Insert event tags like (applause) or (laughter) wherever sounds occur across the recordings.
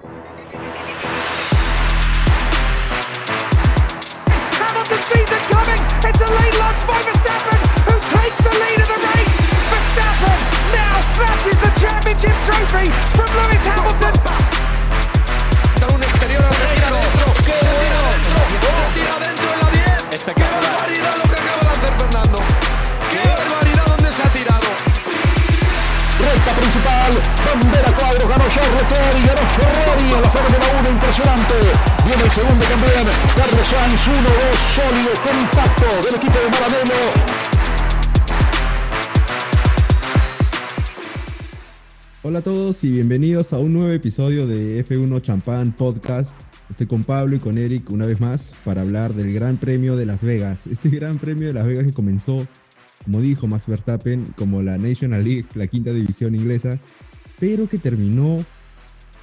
Coming. It's by Verstappen, who takes the lead of the race. Verstappen now snatches the championship trophy from Lewis Hamilton. Ganó Charles Leclerc y ganó Ferrari en la Fórmula 1, impresionante. Viene el segundo también, Carlos Sainz, 1-2, sólido, compacto del equipo de Maranello. Hola a todos y bienvenidos a un nuevo episodio de F1 Champán Podcast. Estoy con Pablo y con Eric una vez más para hablar del Gran Premio de Las Vegas. Este Gran Premio de Las Vegas que comenzó, como dijo Max Verstappen, como la National League, la quinta división inglesa, pero que terminó,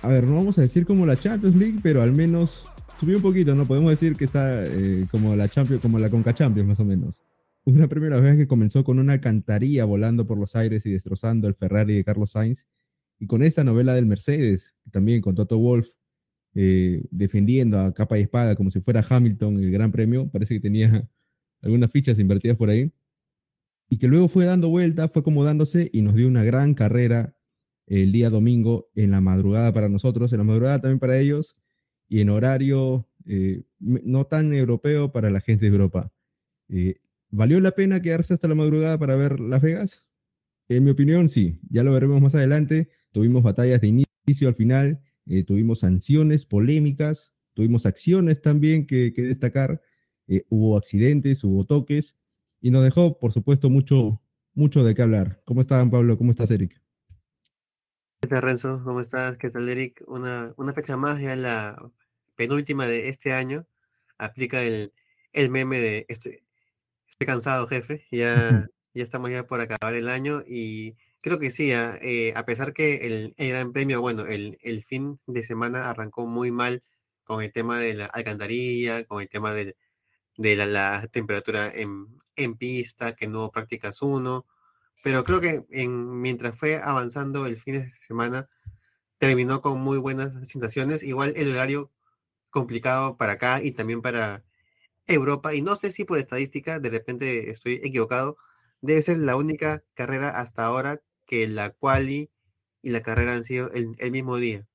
a ver, no vamos a decir como la Champions League, pero al menos subió un poquito, ¿no? Podemos decir que está eh, como la Champions, como la Conca Champions más o menos. Un Gran Premio de Las Vegas que comenzó con una alcantarilla volando por los aires y destrozando el Ferrari de Carlos Sainz y con esta novela del Mercedes, también con Toto Wolf, eh, defendiendo a capa y espada como si fuera Hamilton el Gran Premio, parece que tenía (laughs) algunas fichas invertidas por ahí, y que luego fue dando vuelta, fue acomodándose y nos dio una gran carrera el día domingo en la madrugada para nosotros, en la madrugada también para ellos, y en horario eh, no tan europeo para la gente de Europa. Eh, ¿Valió la pena quedarse hasta la madrugada para ver Las Vegas? En mi opinión, sí. Ya lo veremos más adelante. Tuvimos batallas de inicio al final, eh, tuvimos sanciones polémicas, tuvimos acciones también que, que destacar, hubo accidentes, hubo toques, y nos dejó, por supuesto, mucho, mucho de qué hablar. ¿Cómo están, Pablo? ¿Cómo estás, Eric? ¿Qué tal, Renzo? ¿Cómo estás? ¿Qué tal, Eric? Una, una fecha más, ya la penúltima de este año. Aplica el, el meme de este, estoy cansado, jefe. Ya, (laughs) ya estamos ya por acabar el año y creo que sí, ah, eh, a pesar que el, el Gran Premio, bueno, el, el fin de semana arrancó muy mal con el tema de la alcantarilla, con el tema de, de la, la temperatura en, en pista, que no practicas uno, pero creo que en, mientras fue avanzando el fin de semana, terminó con muy buenas sensaciones. Igual el horario complicado para acá y también para Europa, y no sé si por estadística, de repente estoy equivocado, debe ser la única carrera hasta ahora que la quali y la carrera han sido el, el mismo día.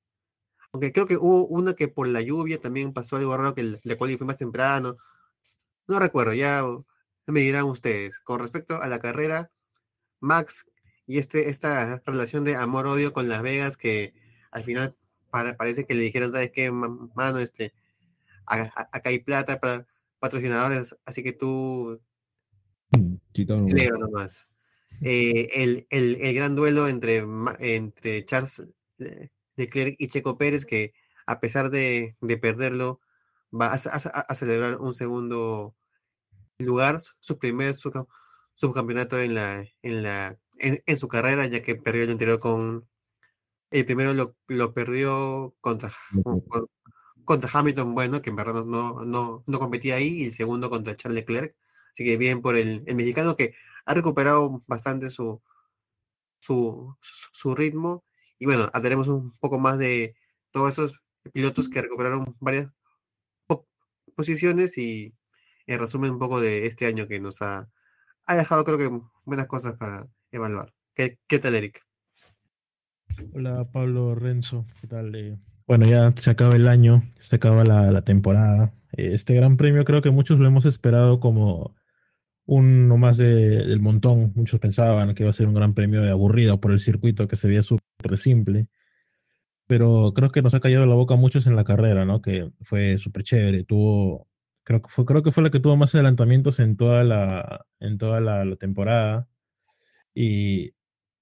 Aunque creo que hubo una que por la lluvia también pasó algo raro, que la quali fue más temprano. No recuerdo, ya me dirán ustedes. Con respecto a la carrera, Max y este, esta relación de amor-odio con Las Vegas, que al final para, parece que le dijeron, ¿sabes qué, mano? Este, acá hay plata para patrocinadores, así que tú celebra nomás. Eh, el, el, el, gran duelo entre, entre Charles Leclerc y Checo Pérez, que a pesar de, de perderlo, va a, a, a, celebrar un segundo lugar, su primer su, subcampeonato en la, en la en, en, su carrera, ya que perdió el anterior con el primero lo, lo perdió contra, con, contra Hamilton, bueno, que en verdad no, no, no competía ahí, y el segundo contra Charles Leclerc. Así que bien por el, el mexicano que ha recuperado bastante su, su, su ritmo. Y bueno, hablaremos un poco más de todos esos pilotos que recuperaron varias posiciones y en resumen un poco de este año que nos ha, ha dejado creo que buenas cosas para evaluar. ¿Qué, qué tal, Eric? Hola, Pablo Renzo. ¿Qué tal? Eh, bueno, ya se acaba el año, se acaba la, la temporada. Este gran premio creo que muchos lo hemos esperado como uno más de, del montón. Muchos pensaban que iba a ser un gran premio de aburrido por el circuito que se veía súper simple. Pero creo que nos ha callado la boca a muchos en la carrera, ¿no? Que fue súper chévere. Tuvo, creo que fue, creo que fue la que tuvo más adelantamientos en toda la, en toda la, la temporada. Y,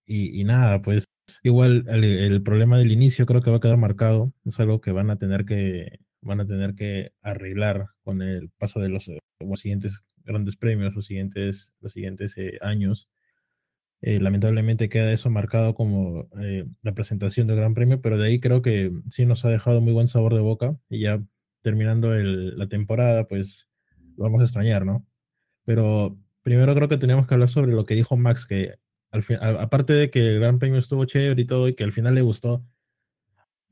y, y, nada, pues igual el, el, problema del inicio creo que va a quedar marcado. Es algo que van a tener que, van a tener que arreglar con el paso de los, los siguientes grandes premios los siguientes, los siguientes eh, años. Eh, lamentablemente queda eso marcado como eh, la presentación del Gran Premio, pero de ahí creo que sí nos ha dejado muy buen sabor de boca y ya terminando el, la temporada, pues lo vamos a extrañar, ¿no? Pero primero creo que tenemos que hablar sobre lo que dijo Max, que al fin, a, aparte de que el Gran Premio estuvo chévere y todo y que al final le gustó,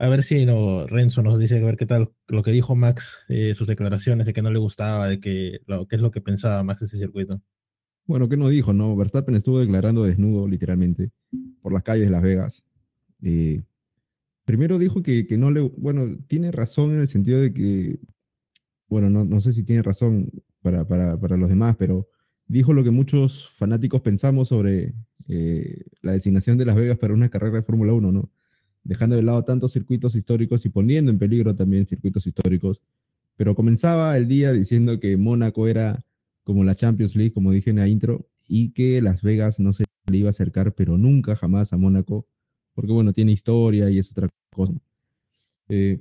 A ver si no, Renzo nos dice a ver qué tal lo que dijo Max, eh, sus declaraciones de que no le gustaba, de que lo, qué es lo que pensaba Max de ese circuito. Bueno, ¿qué no dijo? No, Verstappen estuvo declarando desnudo, literalmente, por las calles de Las Vegas. Eh, primero dijo que, que, no le. Bueno, tiene razón en el sentido de que. Bueno, no, no sé si tiene razón para, para, para, los demás, pero dijo lo que muchos fanáticos pensamos sobre eh, la designación de Las Vegas para una carrera de Fórmula 1, ¿no? dejando de lado tantos circuitos históricos y poniendo en peligro también circuitos históricos. Pero comenzaba el día diciendo que Mónaco era como la Champions League, como dije en la intro, y que Las Vegas no se le iba a acercar, pero nunca jamás a Mónaco, porque bueno, tiene historia y es otra cosa. Eh,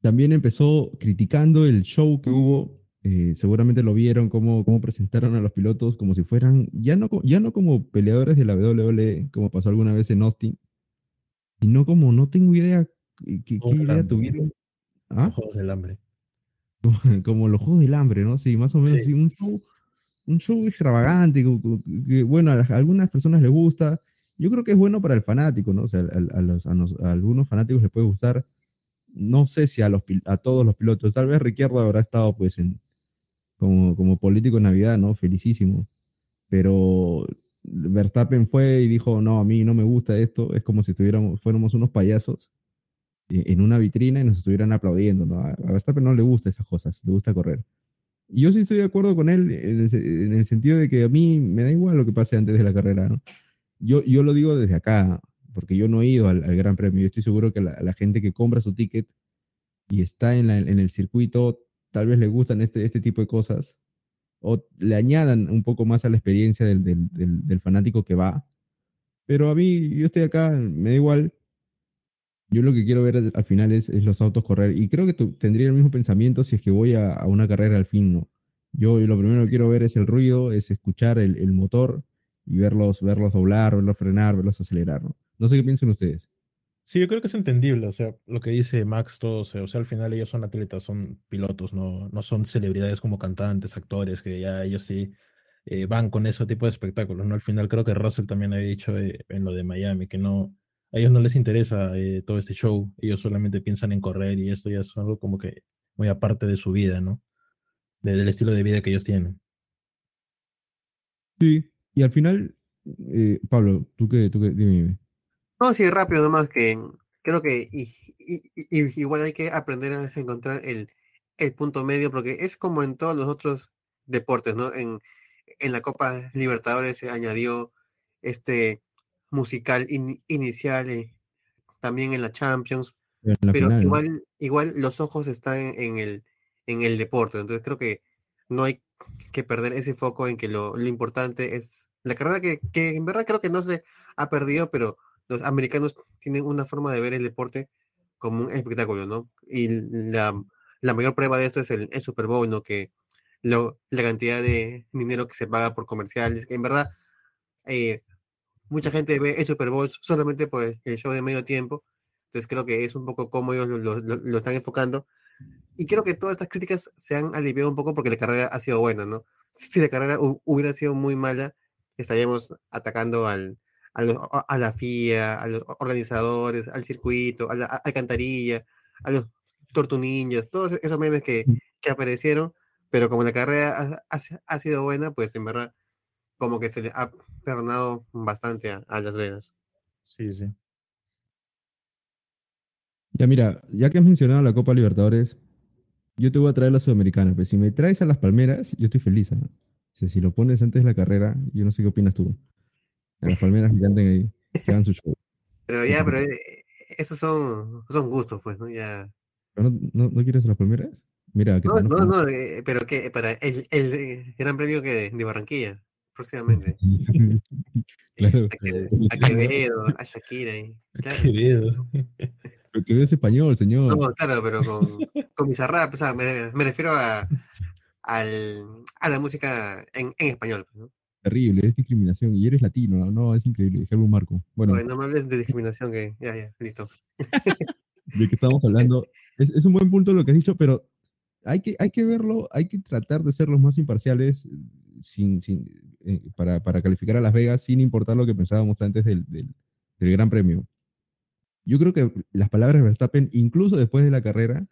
también empezó criticando el show que hubo, eh, seguramente lo vieron, cómo, cómo presentaron a los pilotos como si fueran, ya no, ya no como peleadores de la WWE, como pasó alguna vez en Austin, y no como, no tengo idea qué, qué idea tuvieron. ¿Ah? Los Juegos del Hambre. (laughs) Como, los Juegos del Hambre, ¿no? Sí, más o menos, sí. un, show, un show extravagante, que, bueno, a, algunas personas les gusta. Yo creo que es bueno para el fanático, ¿no? O sea, a, los, a, algunos fanáticos les puede gustar. No sé si a, los, a todos los pilotos. Tal vez Ricciardo habrá estado, pues, en, como, como político en Navidad, ¿no? Felicísimo. Pero Verstappen fue y dijo, no, a mí no me gusta esto, es como si estuviéramos, fuéramos unos payasos en una vitrina y nos estuvieran aplaudiendo, ¿no? A Verstappen no le gusta esas cosas, le gusta correr. Y yo sí estoy de acuerdo con él en el, sentido de que a mí me da igual lo que pase antes de la carrera, ¿no? Yo, yo lo digo desde acá, porque yo no he ido al, Gran Premio, yo estoy seguro que la, la, gente que compra su ticket y está en, el circuito, tal vez le gustan este, este tipo de cosas, o le añadan un poco más a la experiencia del, del, fanático que va. Pero a mí, yo estoy acá, me da igual. Yo lo que quiero ver al final es, los autos correr. Y creo que tendría el mismo pensamiento si es que voy a, una carrera al fin, ¿no? Yo lo primero que quiero ver es el ruido, es escuchar el motor y verlos, verlos doblar, verlos frenar, verlos acelerar, ¿no? No sé qué piensan ustedes. Sí, yo creo que es entendible, o sea, lo que dice Max, todos, o sea, al final ellos son atletas, son pilotos, no, no son celebridades como cantantes, actores, que ya ellos sí eh, van con ese tipo de espectáculos, ¿no? Al final creo que Russell también había dicho eh, en lo de Miami que no, a ellos no les interesa eh, todo este show, ellos solamente piensan en correr y esto ya es algo como que muy aparte de su vida, ¿no? del estilo de vida que ellos tienen. Sí, y al final, Pablo, tú qué, tú qué, dime. No, sí, rápido nomás que creo que y, y, y, igual hay que aprender a encontrar el, el, punto medio porque es como en todos los otros deportes, ¿no? En, en la Copa Libertadores se añadió este musical in, inicial, eh, también en la Champions, en la pero final, igual, ¿no? igual los ojos están en, en, el, en el deporte, entonces creo que no hay que perder ese foco en que lo, lo importante es la carrera que, que en verdad creo que no se ha perdido, pero los americanos tienen una forma de ver el deporte como un espectáculo, ¿no? Y la, la mayor prueba de esto es el, el Super Bowl, ¿no? Que lo, la cantidad de dinero que se paga por comerciales, que en verdad eh, mucha gente ve el Super Bowl solamente por el, el, show de medio tiempo, entonces creo que es un poco como ellos lo, lo, lo, están enfocando. Y creo que todas estas críticas se han aliviado un poco porque la carrera ha sido buena, ¿no? Si la carrera hubiera sido muy mala, estaríamos atacando al, a, los, a, la FIA, a los organizadores, al circuito, a la alcantarilla, a los tortuninjas, todos esos memes que, que aparecieron, pero como la carrera ha, ha, ha, sido buena, pues en verdad como que se le ha perdonado bastante a, a Las Vegas. Sí, sí. Ya mira, ya que has mencionado la Copa Libertadores, yo te voy a traer la Sudamericana, pero pues si me traes a las Palmeras, yo estoy feliz. ¿no? Si lo pones antes de la carrera, yo no sé qué opinas tú. A las palmeras que canten ahí, que hagan su show. Pero ya, pero esos son, son gustos, pues, ¿no? Ya. ¿Pero no, no, no quieres a las palmeras? Mira, que no, no, no, eh, pero que para el, el, gran premio que de Barranquilla, próximamente. (laughs) claro. A, que, a Quevedo, a Shakira. Claro. Quevedo. Pero Quevedo es español, señor. No, claro, pero con, con Bizarrap, o sea, me, me refiero a, al, a la música en, en español, ¿no? terrible, es discriminación. Y eres latino, no, es increíble. Helmut Marco. Bueno, Oye, no me hables de discriminación, que ya, ya, listo. (laughs) de que estamos hablando. Es, es, un buen punto lo que has dicho, pero hay que, hay que verlo, hay que tratar de ser los más imparciales sin, sin, eh, para, para, calificar a Las Vegas sin importar lo que pensábamos antes del, del, del Gran Premio. yo creo que las palabras de Verstappen, incluso después de la carrera,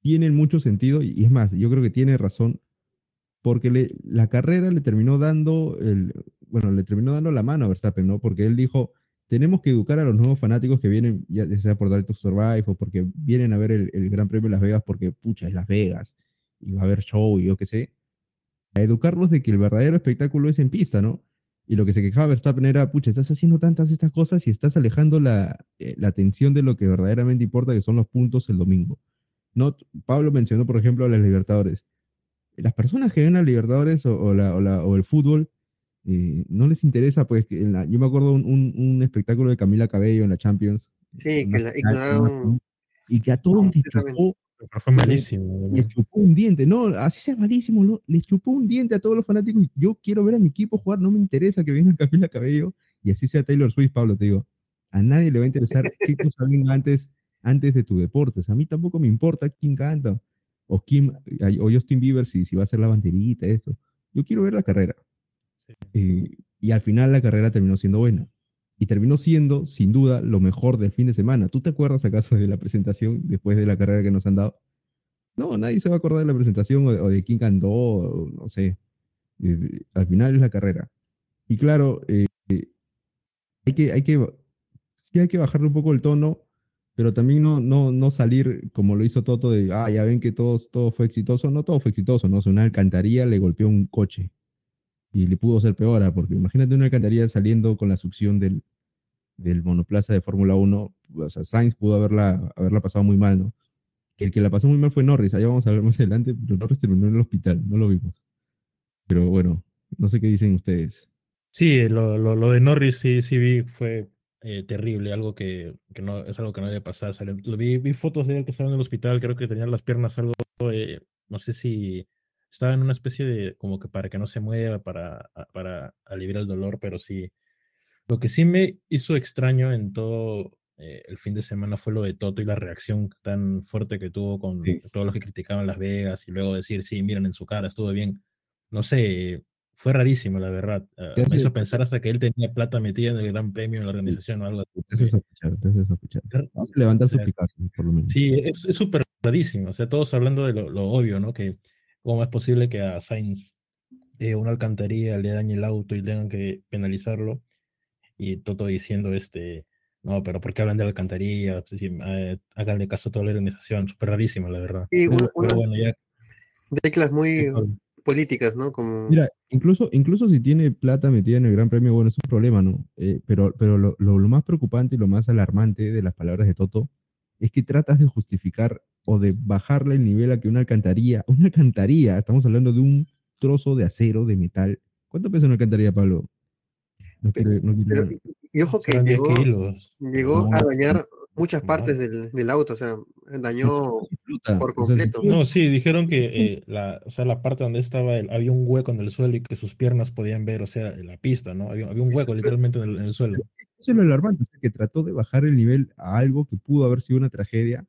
tienen mucho sentido y es más, yo creo que tiene razón porque le, la carrera le terminó dando el, bueno, le terminó dando la mano a Verstappen, ¿no? Porque él dijo, tenemos que educar a los nuevos fanáticos que vienen, ya sea por Drive to Survive o porque vienen a ver el, Gran Premio de Las Vegas porque, pucha, es Las Vegas y va a haber show y yo qué sé. A educarlos de que el verdadero espectáculo es en pista, ¿no? Y lo que se quejaba Verstappen era, pucha, estás haciendo tantas estas cosas y estás alejando la, eh, la atención de lo que verdaderamente importa, que son los puntos el domingo. No, Pablo mencionó, por ejemplo, a las Libertadores. Las personas que ven a Libertadores o, o, la, o, la, o el fútbol eh, no les interesa, pues, que la, yo me acuerdo un, un, un, espectáculo de Camila Cabello en la Champions. Sí, que la ignoraron. Y que a todos les chupó, fue malísimo. Les chupó un diente, no, así sea malísimo, no, les chupó un diente a todos los fanáticos. Yo quiero ver a mi equipo jugar, no me interesa que venga (laughs) Camila Cabello y así sea Taylor Swift, Pablo, te digo. A nadie le va a interesar qué cosa venga antes, antes de tu deportes. A mí tampoco me importa quién canta o, quién, o Justin Bieber si, si va a ser la banderita, eso. Yo quiero ver la carrera. Eh, y al final la carrera terminó siendo buena. Y terminó siendo, sin duda, lo mejor del fin de semana. ¿Tú te acuerdas acaso de la presentación después de la carrera que nos han dado? No, nadie se va a acordar de la presentación o de, o de quién cantó, o, no sé. Eh, al final es la carrera. Y claro, eh, hay que, hay que, sí hay que bajarle un poco el tono, pero también no, no, no salir como lo hizo Toto de, ah, ya ven que todo, todo fue exitoso. No todo fue exitoso, ¿no? O sea, una alcantarilla le golpeó un coche y le pudo ser peor, ¿ah? porque imagínate una alcantarilla saliendo con la succión del, del monoplaza de Fórmula 1, o sea, Sainz pudo haberla, haberla pasado muy mal, ¿no? Que el que la pasó muy mal fue Norris, allá vamos a ver más adelante, pero Norris terminó en el hospital, no lo vimos. Pero bueno, no sé qué dicen ustedes. Sí, lo, lo, lo de Norris sí, sí vi, fue eh, terrible, algo que, que, no es algo que no debe pasar. Lo vi, vi, fotos de él que estaba en el hospital, creo que tenía las piernas algo, eh, no sé si estaba en una especie de, como que para que no se mueva, para, para aliviar el dolor, pero sí. Lo que sí me hizo extraño en todo eh, el fin de semana fue lo de Toto y la reacción tan fuerte que tuvo con sí. todos los que criticaban Las Vegas y luego decir, sí, miren en su cara, estuvo bien. No sé, fue rarísimo, la verdad. Uh, me hizo pensar hasta que él tenía plata metida en el Gran Premio en la organización o algo así. Te hace sospechar, te hace sospechar. Vamos a levantar su por lo menos. Sí, es súper rarísimo. O sea, todos hablando de lo, lo, obvio, ¿no? Que cómo es posible que a Sainz eh, una alcantarilla le dañe el auto y tengan que penalizarlo. Y Toto diciendo, este, no, pero ¿por qué hablan de la alcantarilla? Pues, sí, eh, háganle caso a toda la organización. Súper rarísimo, la verdad. Sí, una, pero, bueno, ya. Teclas muy políticas, ¿no? Como... Mira, incluso, incluso si tiene plata metida en el Gran Premio, bueno, es un problema, ¿no? Eh, pero pero lo, lo, lo, más preocupante y lo más alarmante de las palabras de Toto es que tratas de justificar o de bajarle el nivel a que una alcantarilla, una alcantarilla, estamos hablando de un trozo de acero, de metal. ¿Cuánto pesa una alcantarilla, Pablo? No quiero, no quiero... Pero, y ojo que llegó, llegó no, a dañar muchas partes del, del, auto, o sea, dañó por completo. No, sí, dijeron que eh, (laughs) la, o sea, la parte donde estaba, el, había un hueco en el suelo y que sus piernas podían ver, o sea, la pista, ¿no? Había, había un hueco literalmente en el, en el suelo. Eso es lo alarmante, o sea, que trató de bajar el nivel a algo que pudo haber sido una tragedia.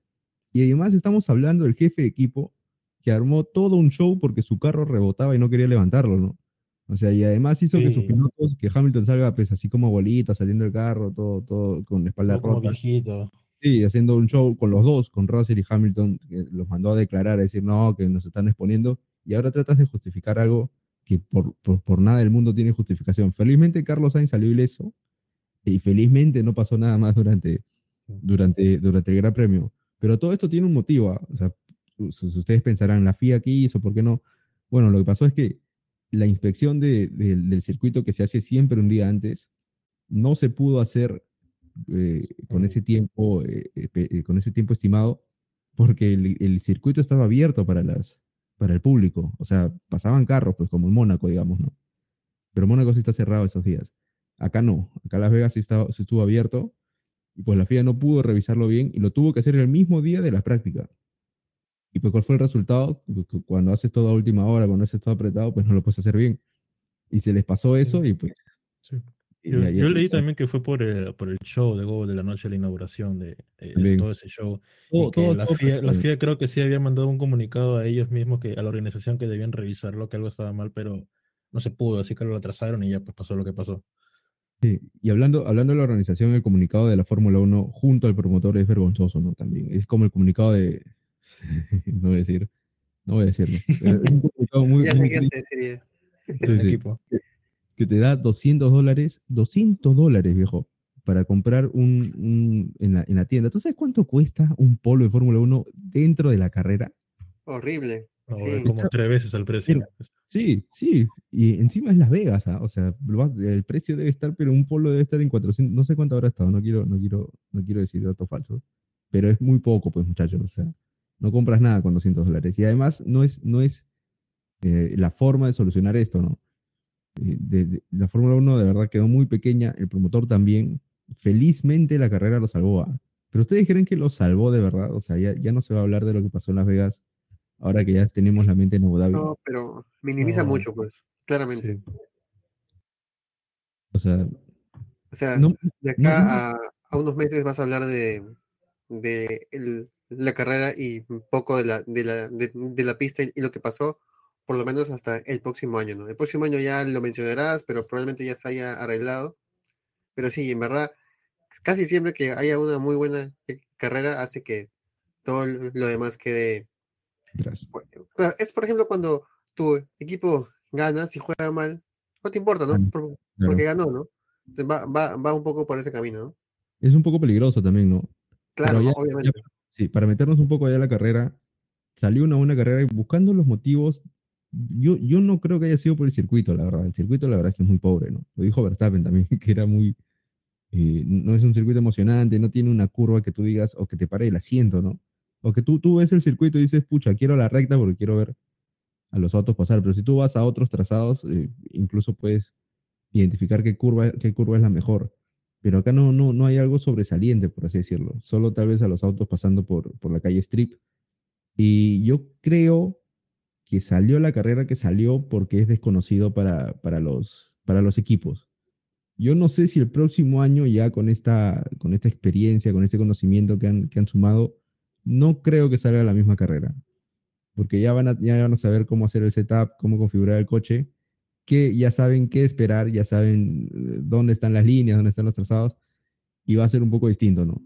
Y además estamos hablando del jefe de equipo que armó todo un show porque su carro rebotaba y no quería levantarlo, ¿no? O sea, y además hizo sí. que sus pilotos, que Hamilton salga pues así como bolita, saliendo del carro, todo, todo con la espalda como rota. Viejito. Sí, haciendo un show con los dos, con Russell y Hamilton, que los mandó a declarar, a decir, no, que nos están exponiendo, y ahora tratas de justificar algo que por, por, por nada del mundo tiene justificación. Felizmente Carlos Sainz salió ileso, y felizmente no pasó nada más durante, durante, durante el Gran Premio. Pero todo esto tiene un motivo. ¿ah? O sea, ustedes pensarán, la FIA aquí hizo, ¿por qué no? Bueno, lo que pasó es que la inspección de, de, del circuito que se hace siempre un día antes no se pudo hacer eh, con ese tiempo eh, eh, con ese tiempo estimado porque el, circuito estaba abierto para las para el público. O sea pasaban carros pues como en Mónaco digamos no pero Mónaco sí está cerrado esos días. Acá no. Acá Las Vegas sí, estaba, sí estuvo abierto y pues la FIA no pudo revisarlo bien y lo tuvo que hacer el mismo día de las prácticas y pues, ¿cuál fue el resultado? Cuando haces todo a última hora, cuando haces todo apretado, pues no lo puedes hacer bien. Y se les pasó eso y pues... Sí. Y yo, yo, leí también que fue por el, por el show de Go de la noche de la inauguración de eh, todo ese show. Y que todo, la, FIA, la, FIA, creo que sí había mandado un comunicado a ellos mismos, que a la organización que debían revisarlo, que algo estaba mal, pero no se pudo, así que lo atrasaron y ya pues pasó lo que pasó. Sí, y hablando, hablando de la organización, el comunicado de la Fórmula 1 junto al promotor es vergonzoso, ¿no? También. Es como el comunicado de. (laughs) no voy a decir. No voy a decirlo. (laughs) muy, Ya muy equipo. que te da 200 dólares, 200 dólares, viejo, para comprar un, un- en, la, en la tienda. ¿Tú sabes cuánto cuesta un polo de Fórmula 1 dentro de la carrera? Horrible. No, Sí. es como tres veces el precio. Sí, sí, y encima es Las Vegas, ¿ah? o sea, el precio debe estar, pero un polo debe estar en 400, no sé cuánto habrá estado, no quiero, no quiero, no quiero decir datos falsos, pero es muy poco, pues muchachos, o sea, no compras nada con 200 dólares. Y además no es, no es eh, la forma de solucionar esto, ¿no? Eh, de- de- la Fórmula 1 de verdad quedó muy pequeña, el promotor también, felizmente la carrera lo salvó, ¿ah? Pero ustedes creen que lo salvó de verdad, o sea, ya, ya no se va a hablar de lo que pasó en Las Vegas, ahora que ya tenemos la mente en Abu Dhabi. No, pero minimiza No. mucho, pues, claramente. Sí. O sea, O sea, no, de no, acá a, a unos meses vas a hablar de, de el- la carrera y poco de la, de, la, de, de la pista y, y lo que pasó, por lo menos hasta el próximo año, ¿no? El próximo año ya lo mencionarás, pero probablemente ya se haya arreglado. Pero sí, en verdad, casi siempre que haya una muy buena carrera hace que todo lo demás quede atrás. Bueno, Claro, es por ejemplo cuando tu equipo gana, si juega mal, no te importa, ¿no? Por- porque ganó, ¿no? Va, va, va un poco por ese camino, ¿no? Es un poco peligroso también, ¿no? Claro, ya- obviamente. Sí, para meternos un poco allá a la carrera, salió una buena carrera y buscando los motivos, yo, yo no creo que haya sido por el circuito, la verdad. El circuito, la verdad, es muy pobre, ¿no? Lo dijo Verstappen también, (laughs) que era muy. eh, no es un circuito emocionante, no tiene una curva que tú digas o que te pare el asiento, ¿no? O que tú, tú ves el circuito y dices, pucha, quiero la recta porque quiero ver a los autos pasar. Pero si tú vas a otros trazados, eh, incluso puedes identificar qué curva, qué curva es la mejor. Pero acá no, no, no hay algo sobresaliente, por así decirlo. Solo tal vez a los autos pasando por, por la calle Strip. Y yo creo que salió la carrera que salió porque es desconocido para, para, los, para los equipos. Yo no sé si el próximo año ya con esta, con esta experiencia, con este conocimiento que han, que han sumado, no creo que salga la misma carrera. Porque ya van, a, ya van a saber cómo hacer el setup, cómo configurar el coche, que ya saben qué esperar, ya saben eh, dónde están las líneas, dónde están los trazados, y va a ser un poco distinto, ¿no?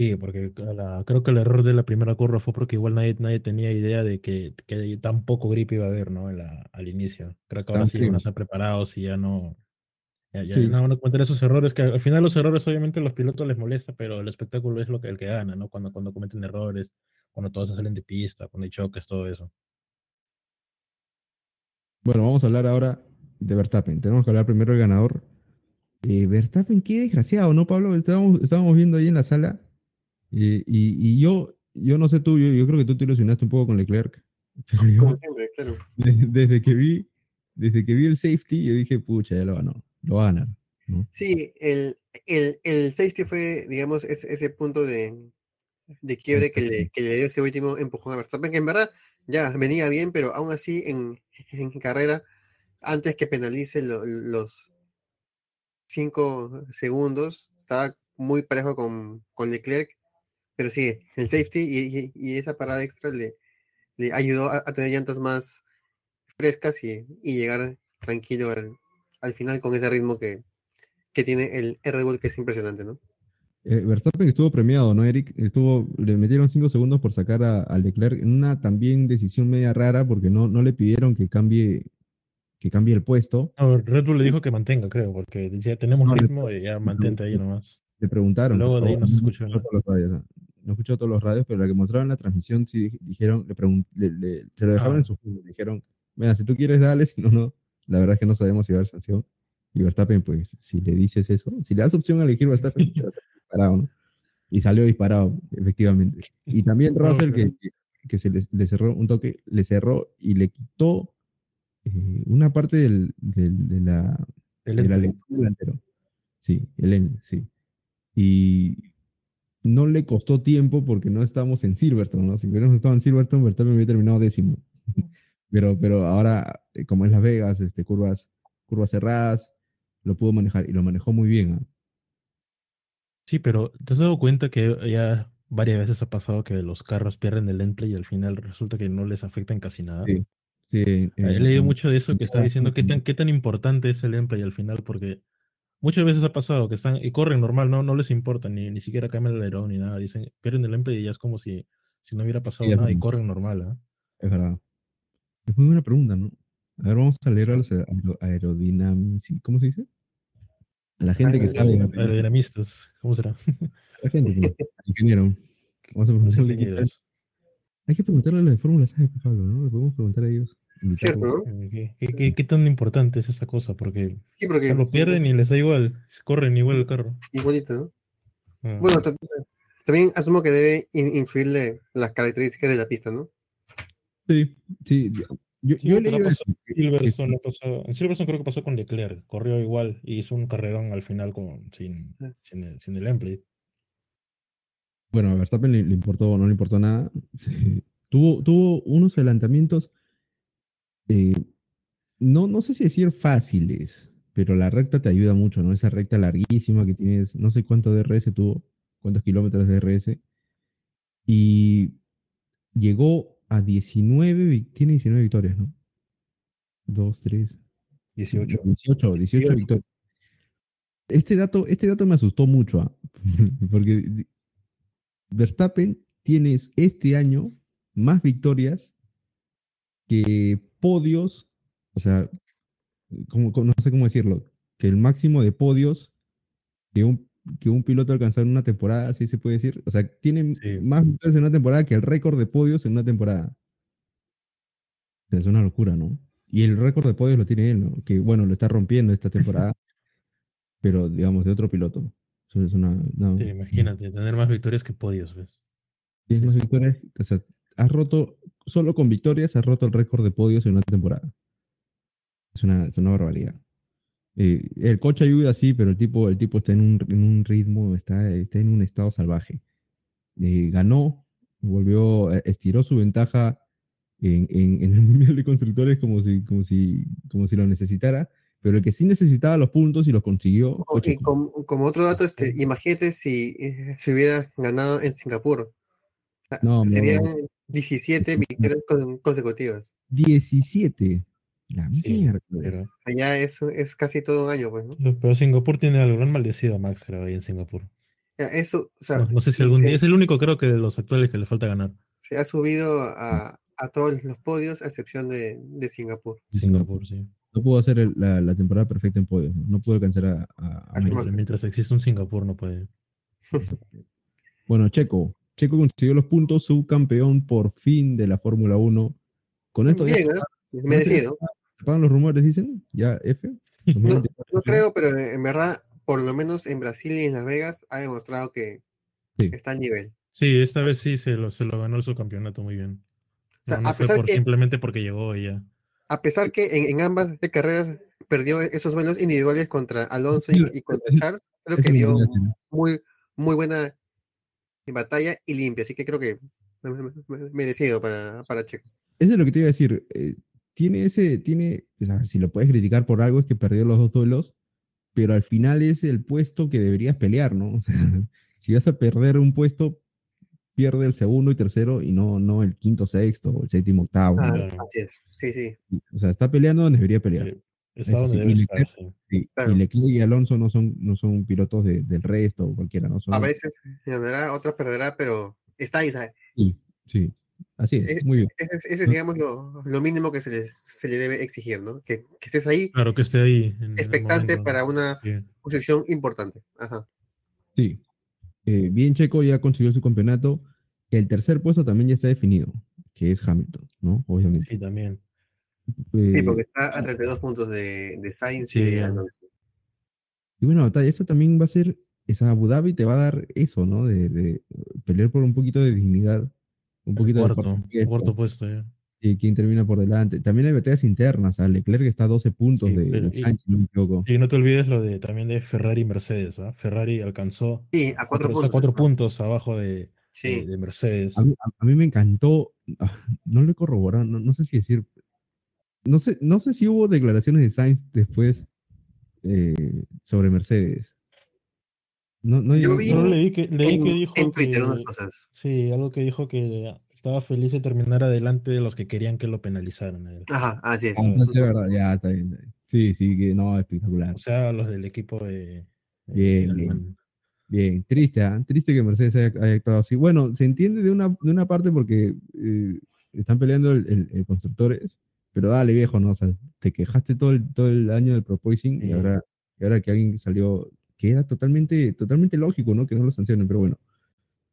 Sí, porque la- creo que el error de la primera curva fue porque igual nadie, nadie tenía idea de que, que tan poco grip iba a haber, ¿no? La- al inicio. Creo que ahora sí van a estar preparados y ya no. Ya, ya Sí. no van a cometer esos errores que al final los errores obviamente a los pilotos les molesta, pero el espectáculo es lo que el que gana, ¿no? Cuando, cuando cometen errores, cuando todos se salen de pista, cuando hay choques, todo eso. Bueno, vamos a hablar ahora de Verstappen. Tenemos que hablar primero del ganador. Eh, Verstappen, qué desgraciado, ¿no, Pablo? Estábamos, estábamos viendo ahí en la sala eh, y, y yo, yo no sé tú, yo, yo creo que tú te ilusionaste un poco con Leclerc. (laughs) Pero yo, Como siempre, claro. de- desde que vi, desde que vi el safety, yo dije, pucha, ya lo ganó, lo va a ganar. ¿no? Sí, el, el, el safety fue, digamos, es- ese punto de, de quiebre que le, que le dio ese último empujón a Verstappen, que en verdad ya venía bien, pero aún así en, en carrera, antes que penalice lo- los cinco segundos, estaba muy parejo con, con Leclerc, pero sí, el safety y, y- y esa parada extra le, le ayudó a, a tener llantas más frescas y, y llegar tranquilo al, al final con ese ritmo que, que tiene el Red Bull, que es impresionante, ¿no? Eh, Verstappen estuvo premiado, ¿no, Eric? Estuvo, le metieron cinco segundos por sacar a, a Leclerc en una también decisión media rara porque no, no le pidieron que cambie, que cambie el puesto. No, Red Bull le dijo que mantenga, creo, porque decía, tenemos No, ritmo y ya mantente ahí nomás. Le preguntaron. Luego de ahí o- no se no escuchó nada. todos los radios, ¿no? No escuchó todos los radios, pero la que mostraron la transmisión sí di- dijeron, le le- le- se lo dejaron Ah. en su le dijeron, mira, si tú quieres dale, si no, no. La verdad es que no sabemos si va a haber sanción. Y Verstappen, pues, si le dices eso, si le das opción a elegir Verstappen, (laughs) disparado, ¿no? Y salió disparado, efectivamente. Y también (laughs) No, Russell, que, que se le, le cerró un toque, le cerró y le quitó eh, una parte del, del- de la, El de la delantero. Sí, el N, sí. Y no le costó tiempo porque no estábamos en Silverstone, ¿no? Si hubiéramos estado en Silverstone, Verstappen hubiera terminado décimo. (laughs) pero, pero ahora, eh, como es Las Vegas, este, curvas, curvas cerradas, lo pudo manejar y lo manejó muy bien. ¿ah? Sí, pero ¿te has dado cuenta que ya varias veces ha pasado que los carros pierden el lente y al final resulta que no les afectan casi nada? Sí, Sí, He eh, leído en- mucho de eso que está en- diciendo qué tan, qué tan importante es el gameplay al final, porque muchas veces ha pasado que están y corren normal, no, no les importa, ni, ni siquiera cambian el alerón ni nada. Dicen, pierden el gameplay y ya es como si, si no hubiera pasado Sí, nada y corren normal, ¿ah? Es verdad. Es muy buena pregunta, ¿no? A ver, vamos a leer a los aero- aerodinamici- ¿Cómo se dice? A la gente que sabe. A Aerodinamistas, ¿cómo será? la gente, al (laughs) ingeniero. Vamos a preguntarle ingenieros. Hay que preguntarle a los de Fórmula SAE, Pablo, ¿no? Le podemos preguntar a ellos. Cierto. ¿no? Eh, ¿Qué, qué, qué- qué tan importante es esta cosa? Porque Sí, o porque sea, lo pierden y les da igual, corren igual el carro. igualito, ¿no? Ah. Bueno, ta- también asumo que debe in- influirle las características de la pista, ¿no? Sí, sí. Yo, Sí, yo pasó eso, que- Silverstone lo pasó- en Silverstone creo que pasó con Leclerc, corrió igual y hizo un carrerón al final con, sin, sin, el, sin el. Bueno, a Verstappen le, le importó, no le importó nada. (laughs) tuvo, tuvo unos adelantamientos, eh, no, no sé si decir fáciles, pero la recta te ayuda mucho, ¿no? Esa recta larguísima que tienes, no sé cuánto DRS tuvo, cuántos kilómetros de DRS. Y llegó a 19, vic- tiene 19 victorias, ¿no? 2, 3, 18. 18, 18 victorias. Este dato, este dato me asustó mucho, ¿ah? (laughs) porque Verstappen tienes este año más victorias que podios, o sea, como- no sé cómo decirlo, que el máximo de podios que un, que un piloto alcanzar en una temporada, así se puede decir. O sea, tiene Sí. más victorias en una temporada que el récord de podios en una temporada. Es una locura, ¿no? Y el récord de podios lo tiene él, ¿no? Que bueno, lo está rompiendo esta temporada, (laughs) pero digamos, de otro piloto. Eso es una. no, Sí, imagínate, tener más victorias que podios, ¿ves? Tienes Sí, más sí. victorias. O sea, has roto, solo con victorias has roto el récord de podios en una temporada. Es una, es una barbaridad. Eh, el coche ayuda, sí, pero el tipo, el tipo está en un, en un ritmo, está, está en un estado salvaje. Eh, ganó, volvió, eh, estiró su ventaja en, en- en el (laughs) Mundial de Constructores como si, como, si, como si lo necesitara, pero el que sí necesitaba los puntos y los consiguió fue Y Checo. como, como otro dato, este, imagínate si se hubiera ganado en Singapur. O sea, No, serían no. 17 victorias con- consecutivas. 17. La Sí, mierda. Pero, O sea, ya eso es casi todo un año, pues, ¿no? pero Singapur tiene algo, lo han maldecido a Max, creo, ahí en Singapur. Eso, o sea, No, no sé si algún se, día, es el único creo que de los actuales que le falta ganar. se ha subido a, a todos los podios, a excepción de, de Singapur. Singapur, sí. No pudo hacer el- la, la temporada perfecta en podios. No, No pudo alcanzar a, a-. Mientras, mientras existe un Singapur no puede. (laughs) Bueno, Checo. Checo consiguió los puntos, subcampeón por fin de la Fórmula 1. Con esto ya Bien, ¿eh? Merecido. Se pagan los rumores, dicen. Ya, F. No, 2024. no creo, pero en verdad, por lo menos en Brasil y en Las Vegas, ha demostrado que Sí. está al nivel. Sí, esta vez sí se lo, se lo ganó el subcampeonato muy bien. O sea, no, no a fue pesar por, que- simplemente porque llegó y ya. A pesar que en, en ambas carreras perdió esos vuelos individuales contra Alonso y, contra Charles, creo que dio muy, muy buena batalla y limpia, así que creo que me- me- me- merecido para, para Checo. Eso es lo que te iba a decir. eh, tiene ese, tiene, o sea, si lo puedes criticar por algo es que perdió los dos duelos, pero al final es el puesto que deberías pelear, ¿no? (laughs) O sea, si vas a perder un puesto, pierde el segundo y tercero y no, no el quinto, sexto o el séptimo, octavo. Ah, así es, sí, sí. O sea, está peleando donde debería pelear. Eh, Está donde sí, debe y estar. Leclerc- sí. Sí, Claro. Y Leclerc y Alonso no son, no son pilotos de- del resto o cualquiera, ¿no? Son, A veces ganará, otras perderá, pero está ahí, sea, Sí, sí. Así es, muy bien. ese, es- ese es, digamos, lo, lo mínimo que se le, se le debe exigir, ¿no? Que, que estés ahí Claro que esté ahí. expectante momento. para una Sí. posición importante. Ajá. Sí. Eh, bien, Checo ya consiguió su campeonato. El tercer puesto también ya está definido, que es Hamilton, ¿no? Obviamente. Sí, también. Sí, Eh, porque está a 32 puntos de, de Sainz Sí, y de y bueno, batalla, eso también va a ser, esa Abu Dhabi te va a dar eso, ¿no? De, de pelear por un poquito de dignidad, un poquito cuarto, de puesto, cuarto puesto ya. y quién termina por delante. También hay batallas internas, a Leclerc está a 12 puntos Sí, de, pero- de Sainz, si no me equivoco. Y no te olvides lo de también de Ferrari y Mercedes. ¿ah? Ferrari alcanzó Sí, a cuatro cuatro, puntos. cuatro puntos abajo de, de- Sí. de Mercedes. A mí, a- a mí me encantó, ah, no lo he corroborado, no, no sé si decir, no sé, no sé si hubo declaraciones de Sainz después eh, sobre Mercedes. No, no, Yo no- vi no- leí que, leí en, que dijo en Twitter que, unas cosas. sí, algo que dijo que estaba feliz de terminar adelante de los que querían que lo penalizaran. Ajá, así es. Ah, entonces, de verdad, ya está bien. está bien. Sí, sí, que no, espectacular. O sea, los del equipo de. de Bien, alemán. Bien, triste, ¿ah? Triste que Mercedes haya, haya actuado así. Bueno, se entiende de una, de una parte porque eh, están peleando el, el- el constructores, pero dale, viejo, ¿no? O sea, te quejaste todo el, todo el año del proposing y ahora, y ahora que alguien salió, que era totalmente, totalmente lógico, ¿no? Que no lo sancionen, pero bueno.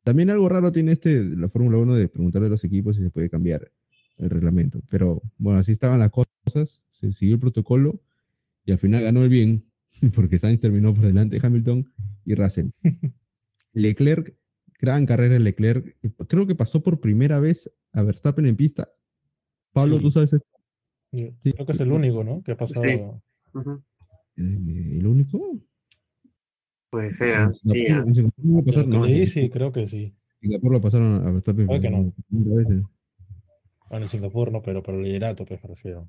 También algo raro tiene este, la Fórmula 1 de preguntarle a los equipos si se puede cambiar el reglamento. Pero bueno, así estaban las cosas, se siguió el protocolo y al final ganó el bien, (laughs) porque Sainz terminó por delante de Hamilton y Russell. (laughs) Leclerc, gran carrera de Leclerc, creo que pasó por primera vez a Verstappen en pista. Pablo, Sí. ¿tú sabes Sí. Creo que es el único, ¿no? Que ha pasado. Sí. Ujú. Eh, ¿El único? Puede ser, ¿ah? En sí, sí, creo que sí. Singapur lo pasaron a Verstappen Creo que por no. Bueno, en Singapur no, pero para el liderato, pues me refiero.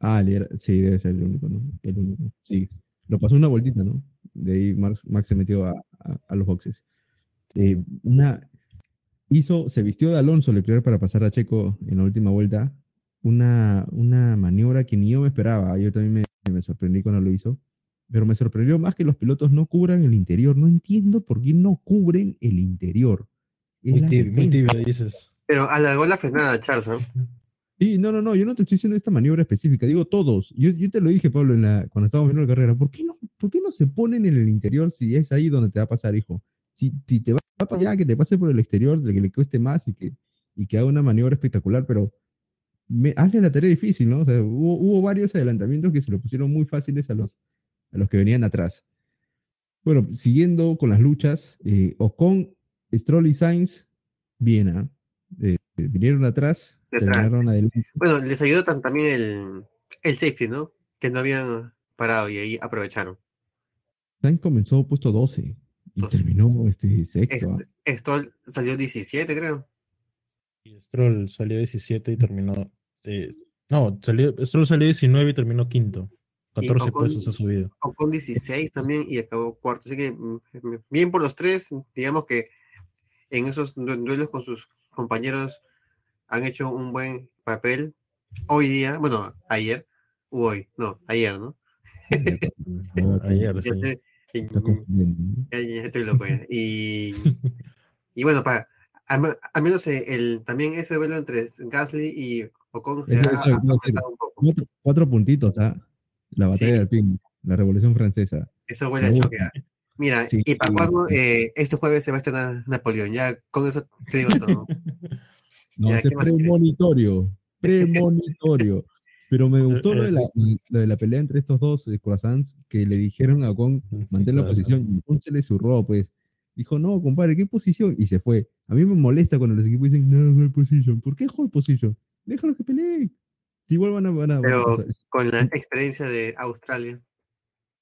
Ah, el lidera- sí, debe ser el único, ¿no? El único. Sí. Lo pasó una vueltita, ¿no? De ahí Max, Max se metió a, a- a los boxes. Eh, una, hizo, se vistió de Alonso Leclerc para pasar a Checo en la última vuelta. Una, una maniobra que ni yo me esperaba. Yo también me, me sorprendí cuando lo hizo. Pero me sorprendió más que los pilotos no cubran el interior. No entiendo por qué no cubren el interior. Muy tibio, muy defensa. tibio, dices. Pero alargó la frenada, Charles, ¿ah? Sí, no, no, no, yo no te estoy diciendo esta maniobra específica, digo todos. Yo, yo te lo dije, Pablo, en la, cuando estábamos viendo la carrera. ¿Por qué, no, ¿Por qué no se ponen en el interior si es ahí donde te va a pasar, hijo? Si, si te va para allá, que te pase por el exterior, que le cueste más y que, y que haga una maniobra espectacular, pero me, hazle la tarea difícil, ¿no? O sea, hubo, hubo varios adelantamientos que se lo pusieron muy fáciles a los, a los que venían atrás. Bueno, siguiendo con las luchas, eh, Ocon, Stroll y Sainz, bien, ¿ah? Eh, vinieron atrás, terminaron adelante. Bueno, les ayudó tan- también el, el safety, ¿no? Que no habían parado y ahí aprovecharon. Sainz comenzó puesto 12 y 12. terminó este, sexto. ¿ah? Este, Stroll salió 17, creo. Y Stroll salió 17 y terminó. eh, no, salió, Stroll salió 19 y terminó quinto. 14 Ocon- puestos ha subido. O con 16 también y acabó cuarto. Así que mm, bien por los tres. Digamos que en esos du- duelos con sus compañeros han hecho un buen papel. Hoy día, bueno, ayer, u hoy, no, ayer, ¿no? Ayer, (laughs) Ya sé, y- Está confundiendo, ¿no? ya- ya estoy loco ya. Y, y bueno, para, al, me- al menos eh, el, también ese duelo entre Gasly y Ocon se ha eso iba a decir. apretado un poco. Cuatro, cuatro puntitos, ¿ah? La batalla Sí. del pin, la revolución francesa. Eso huele a Me choque. gusta. ah. Mira, Sí, y para cuando eh, este jueves se va a estrenar Napoleón, ya con eso te digo todo. No, (laughs) Ya, ese ¿qué es premonitorio. (laughs) Premonitorio. Pero me (laughs) gustó lo de la, lo de la pelea entre estos dos eh, croissants que le dijeron a Ocon mantén la posición y Ocon se le zurró, pues. Dijo, no, compadre, ¿qué posición? Y se fue. A mí me molesta cuando los equipos dicen, no, hold position. ¿Por qué hold position? Déjalo que peleen. Igual van a... Van a, van a- Pero- Con la experiencia de Australia.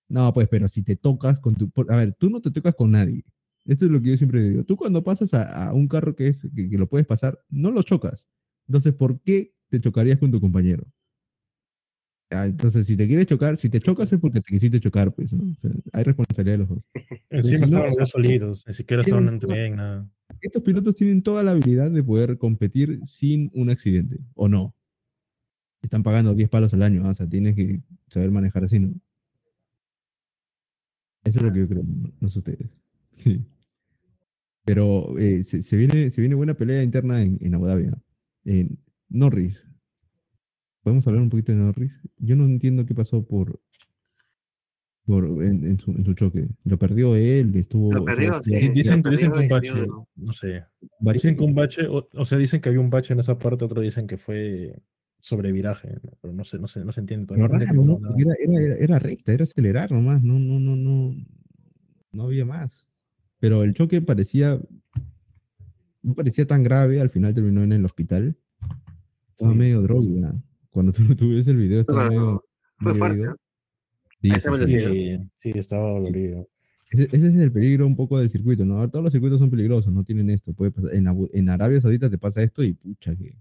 no, pues, pero si te tocas con tu... A ver, tú no te tocas con nadie. Esto es lo que yo siempre digo. Tú cuando pasas a, a un carro que, es, que, que lo puedes pasar, no lo chocas. Entonces, ¿por qué te chocarías con tu compañero? Ah, Entonces, si te quieres chocar, si te chocas es porque te quisiste chocar, pues, ¿no? O sea, hay responsabilidad de los dos. (laughs) Encima Si no, estaban solitos, ni siquiera estaban todo- entre en nada. Estos pilotos tienen toda la habilidad de poder competir sin un accidente, ¿o no? Están pagando 10 palos al año, o sea, tienes que saber manejar así, ¿no? Eso es lo que yo creo, no, no sé ustedes. (laughs) Sí. Pero eh, se, se viene, se viene buena pelea interna en, en Abu Dhabi. En Norris. ¿Podemos hablar un poquito de Norris? Yo no entiendo qué pasó por, por en, en su, en su choque. Lo perdió él, estuvo... Lo perdió, sí. Dicen, dicen que un bache, no sé. Dicen que un bache, o, o sea, dicen que había un bache en esa parte, otros dicen que fue sobre viraje, ¿no? pero no sé, no sé, no se entiende todavía. raro, ¿no? Era, era, era- recta, era acelerar nomás, no, no, no, no, no había más. Pero el choque parecía, no parecía tan grave, al final terminó en el hospital. Estaba Sí. medio droga. Cuando tú, tú ves el video, estaba medio. Fue medio fuerte. Sí, a sí, sí. estaba dolorido. Ese, ese es el peligro un poco del circuito, ¿no? Ahora Todos los circuitos son peligrosos, no tienen esto. Puede pasar, en, en Arabia Saudita te pasa esto y pucha que.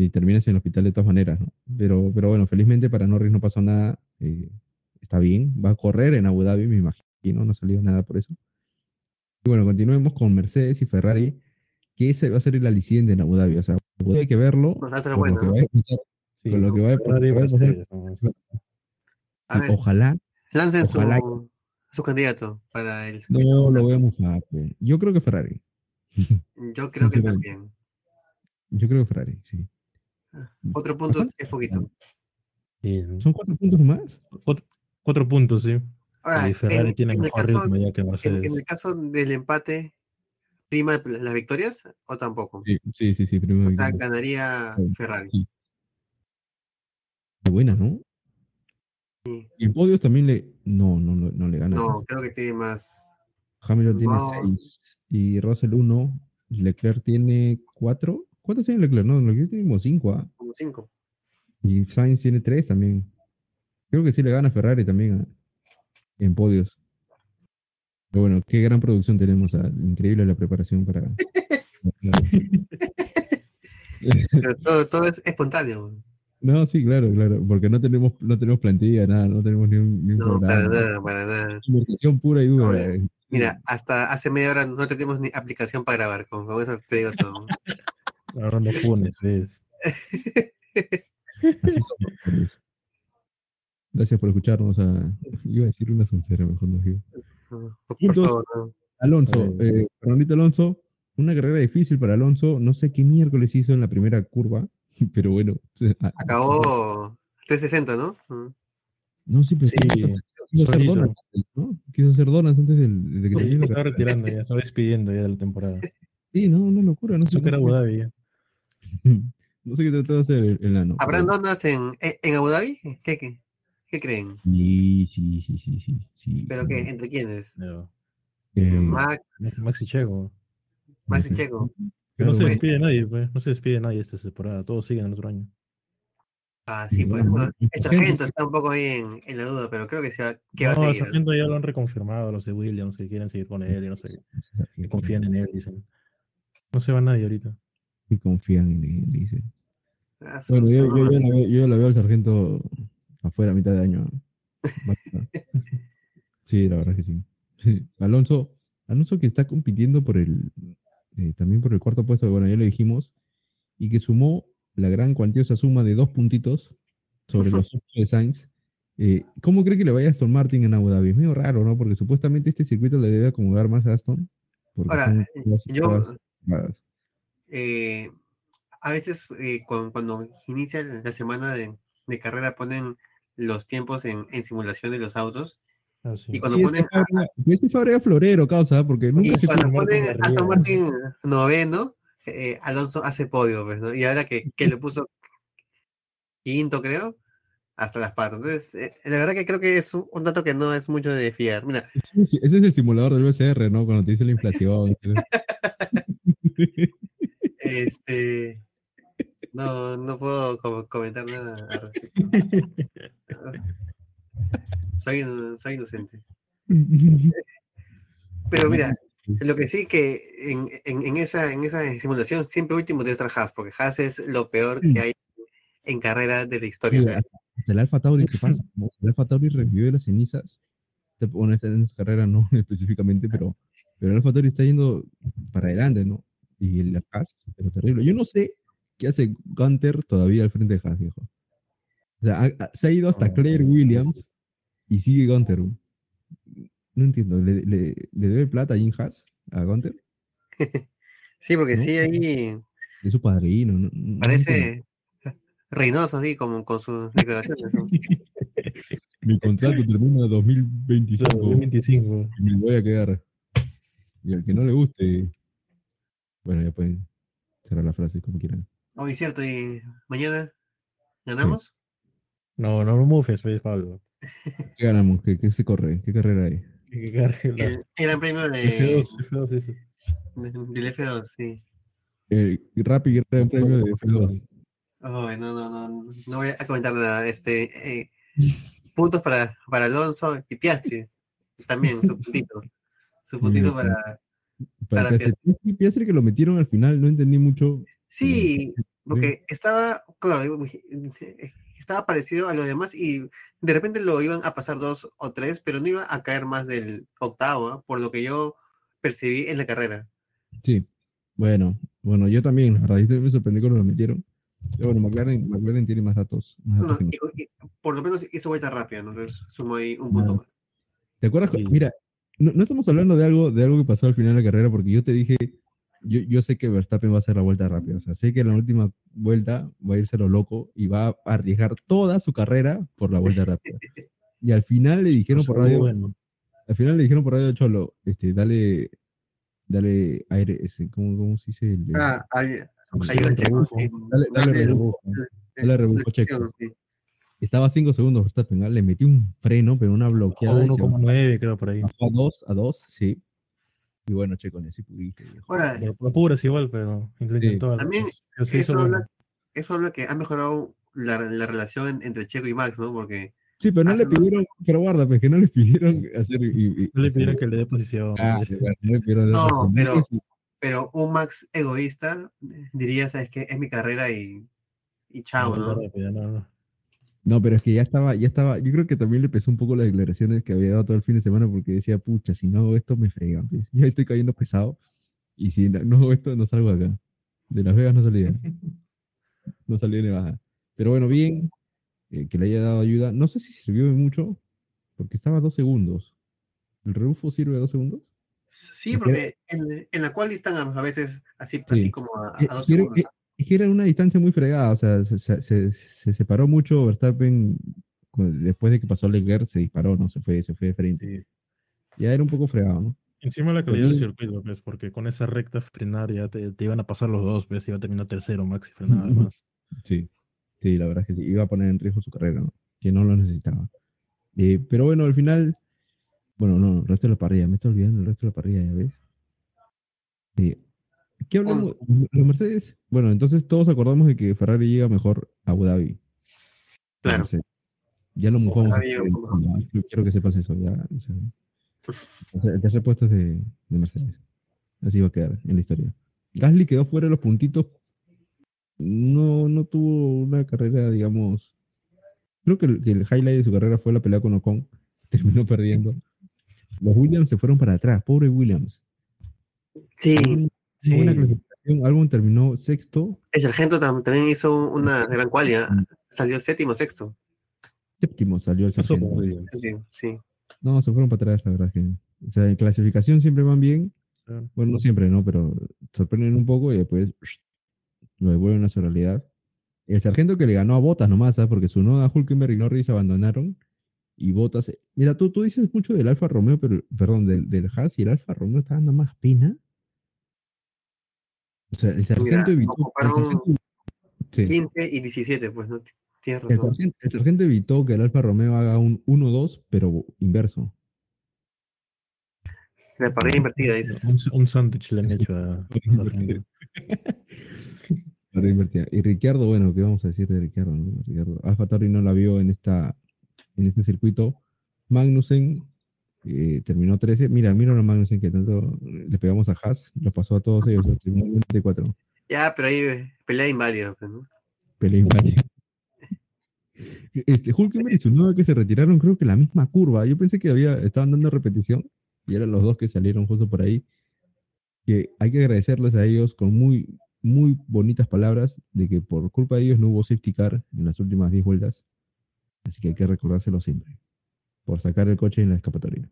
Y terminas en el hospital de todas maneras, ¿no? Pero, pero bueno, felizmente para Norris no pasó nada. eh, está bien, va a correr en Abu Dhabi, me imagino, no ha salido nada por eso. Y bueno, continuemos con Mercedes y Ferrari, que ese va a ser el aliciente en Abu Dhabi. O sea, hay que verlo. Pues va por lo que ¿no? vaya a Sí, con lo que vaya a pasar. Ojalá lancen ojalá su, su candidato para el. no lo pe. Yo creo que Ferrari. Yo creo que también. Yo creo que Ferrari, sí. Otro punto Ajá. es poquito. Sí, ¿Son cuatro puntos más? cuatro, cuatro puntos, sí. Ahora, y Ferrari en, tiene en mejor caso, ritmo ya que Mercedes. en el caso del empate, ¿prima las victorias o tampoco? Sí, sí, sí, sí, primero. O sea, ganaría Sí. Ferrari. Buena, ¿no? Sí. Y en podios también le. No, no, no, no le gana. No, creo que tiene más. Hamilton tiene. 6 y Russell 1. Leclerc tiene 4. ¿Cuántos tiene Leclerc? No, Leclerc tiene como 5. ¿ah? Como cinco. Y Sainz tiene 3 también. Creo que sí le gana a Ferrari también ¿ah? en podios. Pero bueno, qué gran producción tenemos. ¿ah? Increíble la preparación para. (laughs) Pero todo, todo es espontáneo. no, sí, claro, claro. Porque no tenemos, no tenemos plantilla, nada, no tenemos ni un, ni un No, para programa. nada, para nada. Conversación pura y dura. Mira, hasta hace media hora no tenemos ni aplicación para grabar. Con eso te digo todo. (laughs) Ahora no Dios. Gracias por escucharnos. A... Iba a decir una soncera, mejor no digo. Puntos. Alonso, eh, Fernandito Alonso, una carrera difícil para Alonso. No sé qué miércoles hizo en la primera curva, (laughs) pero bueno. Acabó 360, ¿no? No, sí, pero Sí, quiso, quiso hacer donas antes, ¿no? Quiso hacer donas antes del- de que Se carrera. retirando ya, está despidiendo ya de la temporada. Sí, no, una locura. No sé, Eso que era no, Abu Dhabi ya. (laughs) no sé qué trató de hacer el, el ano. ¿Habrán pero- donas en, en Abu Dhabi? ¿Qué, qué, qué creen? Sí, sí, sí, sí, sí. sí. ¿Pero qué? ¿Entre quiénes? No. Eh, Max, Maxi Checo. Max y. Checo. Que no se despide nadie, pues. No se despide nadie esta temporada. Todos siguen el otro año. Ah, sí, pues. No, el sargento está un poco ahí en, en la duda, pero creo que, se va, que va no, a el seguir. sargento ya lo han reconfirmado, los de Williams, que quieren seguir con él y no sé. Que confían en él, dicen. No se va nadie ahorita. Y confían en él, dice. Ah, Bueno, yo, su- yo, yo, la veo, yo la veo al sargento afuera a mitad de año. (laughs) Sí, la verdad que sí. Alonso, Alonso que está compitiendo por el eh, también por el cuarto puesto, bueno, ya lo dijimos, y que sumó la gran cuantiosa suma de dos puntitos sobre los (laughs) ocho de Sainz. Eh, ¿Cómo cree que le vaya a Aston Martin en Abu Dhabi? Es medio raro, ¿no? Porque supuestamente este circuito le debe acomodar más a Aston. Ahora, eh, yo. Eh, a veces eh, cuando, cuando inicia la semana de, de carrera ponen los tiempos en, en simulación de los autos Ah, sí. y cuando Sí, ponen ese Fabregas florero, causa, porque nunca y se cuando ponen Aston. Martin noveno eh, Alonso hace podio pues, ¿no? y ahora que, que le puso quinto creo hasta las patas entonces eh, la verdad que creo que es un, un dato que no es mucho de fiar mira Sí, sí, Ese es el simulador del BCR, ¿no? Cuando te dice la inflación. (laughs) (laughs) (laughs) este no no puedo co- comentar nada al respecto. soy, soy inocente (laughs) Pero mira, lo que sí que en, en, en esa, en esa simulación siempre último debe estar Haas, porque Haas es lo peor que hay en carrera de la historia. hasta, el Alfa Tauri, ¿qué pasa? El Alfa Tauri revivió las cenizas. Bueno, en esta carrera no (laughs) específicamente, pero, pero el Alfa Tauri está yendo para adelante, ¿no? Y el Haas, pero terrible. Yo no sé qué hace Gunter todavía al frente de Haas, viejo. O sea, ha- ha- se ha ido hasta No, Claire Williams y sigue Gunter. No entiendo, ¿le, le, le debe plata a Jim Haas a Gunter? (laughs) sí, porque ¿no? sí ahí Es su padrino. No, parece (laughs) Reynoso así como con sus declaraciones. (laughs) Mi contrato termina en 2025. 2025. y me voy a quedar. Y al que no le guste, bueno, ya pueden cerrar la frase como quieran. Hoy cierto, y mañana ganamos. No, no lo mufes, pues, Pablo. (laughs) ¿Qué ganamos? ¿Qué, qué se corre? ¿Qué carrera hay? Cargue la- El, gran premio de, F2, F2 ese. de- del F2, sí. El Rapid Gran Premio de F2. Ay, no, no, no, no voy a comentar nada. Este, eh, puntos para, para Alonso y Piastri. También, su puntito. Su puntito para, Para Para Piastri. Piastri, Piastri que lo metieron al final, no entendí mucho. Sí, porque estaba, claro, estaba parecido a los demás y de repente lo iban a pasar dos o tres, pero no iba a caer más del octavo, ¿ah? por lo que yo percibí en la carrera. Sí, bueno, Bueno, yo también, la verdad, me sorprendí cuando lo metieron. Pero bueno, McLaren, McLaren tiene más datos. Más datos No, que y- y- por lo menos hizo vuelta rápida, ¿no? Entonces sumo ahí un punto más. ¿Te acuerdas? Sí. Mira, no, no estamos hablando de algo, de algo que pasó al final de la carrera, porque yo te dije, yo, yo sé que Verstappen va a hacer la vuelta rápida. O sea, sé que en la última vuelta va a irse lo loco y va a arriesgar toda su carrera por la vuelta rápida. (laughs) Y al final le dijeron por radio, Bueno, al final le dijeron por radio Cholo, este, dale, dale aire, ese, ¿cómo, cómo se dice? El- Ah, sí. dale, dale dale, rebufo. dale rebufo, checo. Estaba a 5 segundos Verstappen, le metió un freno, pero una bloqueada. y se 1,9 creo por ahí. a 2, a 2, sí. Y bueno, Checo, ni si pudiste. Ahora, Lo lo apuras igual, pero Sí. También sí eso habla, bueno. eso habla que ha mejorado la, la relación en- entre Checo y Max, ¿no? Porque Sí, pero no le pidieron, pero guarda, pues que no le pidieron hacer. Y, y- No le pidieron que le dé posición. Ah, sí, bueno, no le pidieron No, hacer- pero- pero un Max egoísta diría, ¿sabes qué? Es mi carrera y, y chao, No, ¿no? No, pero es que ya estaba, ya estaba, yo creo que también le pesó un poco las declaraciones que había dado todo el fin de semana porque decía, pucha, si no hago esto me fregan, pues. (laughs) ya estoy cayendo pesado y si no, hago esto no salgo acá. De Las Vegas no salía, (laughs) no salía ni baja. Pero bueno, bien, eh, que le haya dado ayuda. No sé si sirvió de mucho porque estaba a dos segundos. ¿El rebufo sirve a dos segundos? Sí, porque en, en la cual están a, veces así, así como a, a Eh, dos quiero- segundos. Es que era una distancia muy fregada, o sea, se, se- se- se separó mucho Verstappen después de que pasó Leclerc, se disparó, no se fue, se fue de frente. Ya era un poco fregado, ¿no? Encima la calidad del circuito, pues, porque con esa recta frenar ya te, te iban a pasar los dos, pues, iba a terminar tercero, Max, y frenaba más. Sí, sí, la verdad es que sí, iba a poner en riesgo su carrera, ¿no? Que no lo necesitaba. Eh, pero bueno, al final, bueno, no, el resto de la parrilla, me estoy olvidando el resto de la parrilla, ¿ya ves? Eh, ¿Qué hablamos? Los Mercedes, bueno, entonces todos acordamos de que Ferrari llega mejor a Abu Dhabi. Claro. Mercedes. Ya lo mojamos. Ya, quiero que sepas eso, ya. o sea, o sea, el tercer puesto es de, de Mercedes. Así va a quedar en la historia. Gasly quedó fuera de los puntitos. No, no tuvo una carrera, digamos. Creo que el, que el highlight de su carrera fue la pelea con Ocon. (laughs) Terminó perdiendo. Los Williams se fueron para atrás. Pobre Williams. Sí, Una Sí. clasificación. Terminó sexto, el sargento tam- también hizo una gran cualidad. Salió séptimo, sexto. séptimo salió el sargento. Sí, sí. No, se fueron para atrás, la verdad que. O sea, en clasificación siempre van bien. Claro. Bueno, no siempre, ¿no? Pero sorprenden un poco y después lo devuelven a su realidad. El sargento que le ganó a Botas nomás, ¿sabes? Porque su noda Hulkenberg y Norris abandonaron. Y Botas. Mira, tú, tú dices mucho del Alfa Romeo, pero, perdón, del, del Haas y el Alfa Romeo está dando más pena. O sea, el sargento Mira, evitó. el sargento- sí. 15 y 17, pues, ¿no? Tienes El razón. sargento, el sargento evitó que el Alfa Romeo haga un 1-2, pero inverso. La parrilla invertida, dices. Un, un sándwich le han hecho a. Para invertir. Y Ricciardo, bueno, ¿qué vamos a decir de Ricciardo? no? Ricciardo, Alfa Tauri no la vio en esta en este circuito. Magnussen eh, terminó 13. Mira, mira a Magnussen que tanto le pegamos a Haas, lo pasó a todos ellos, terminó en 24. Ya, pero ahí eh, pelea inválida, pues, ¿no? Pelea inválida. Este, Hulkenberg y Tsunoda que se retiraron, creo que la misma curva. Yo pensé que había, estaban dando repetición y eran los dos que salieron justo por ahí. Que hay que agradecerles a ellos con muy, muy bonitas palabras de que por culpa de ellos no hubo safety car en las últimas 10 vueltas. Así que hay que recordárselo siempre. Por sacar el coche en la escapatoria.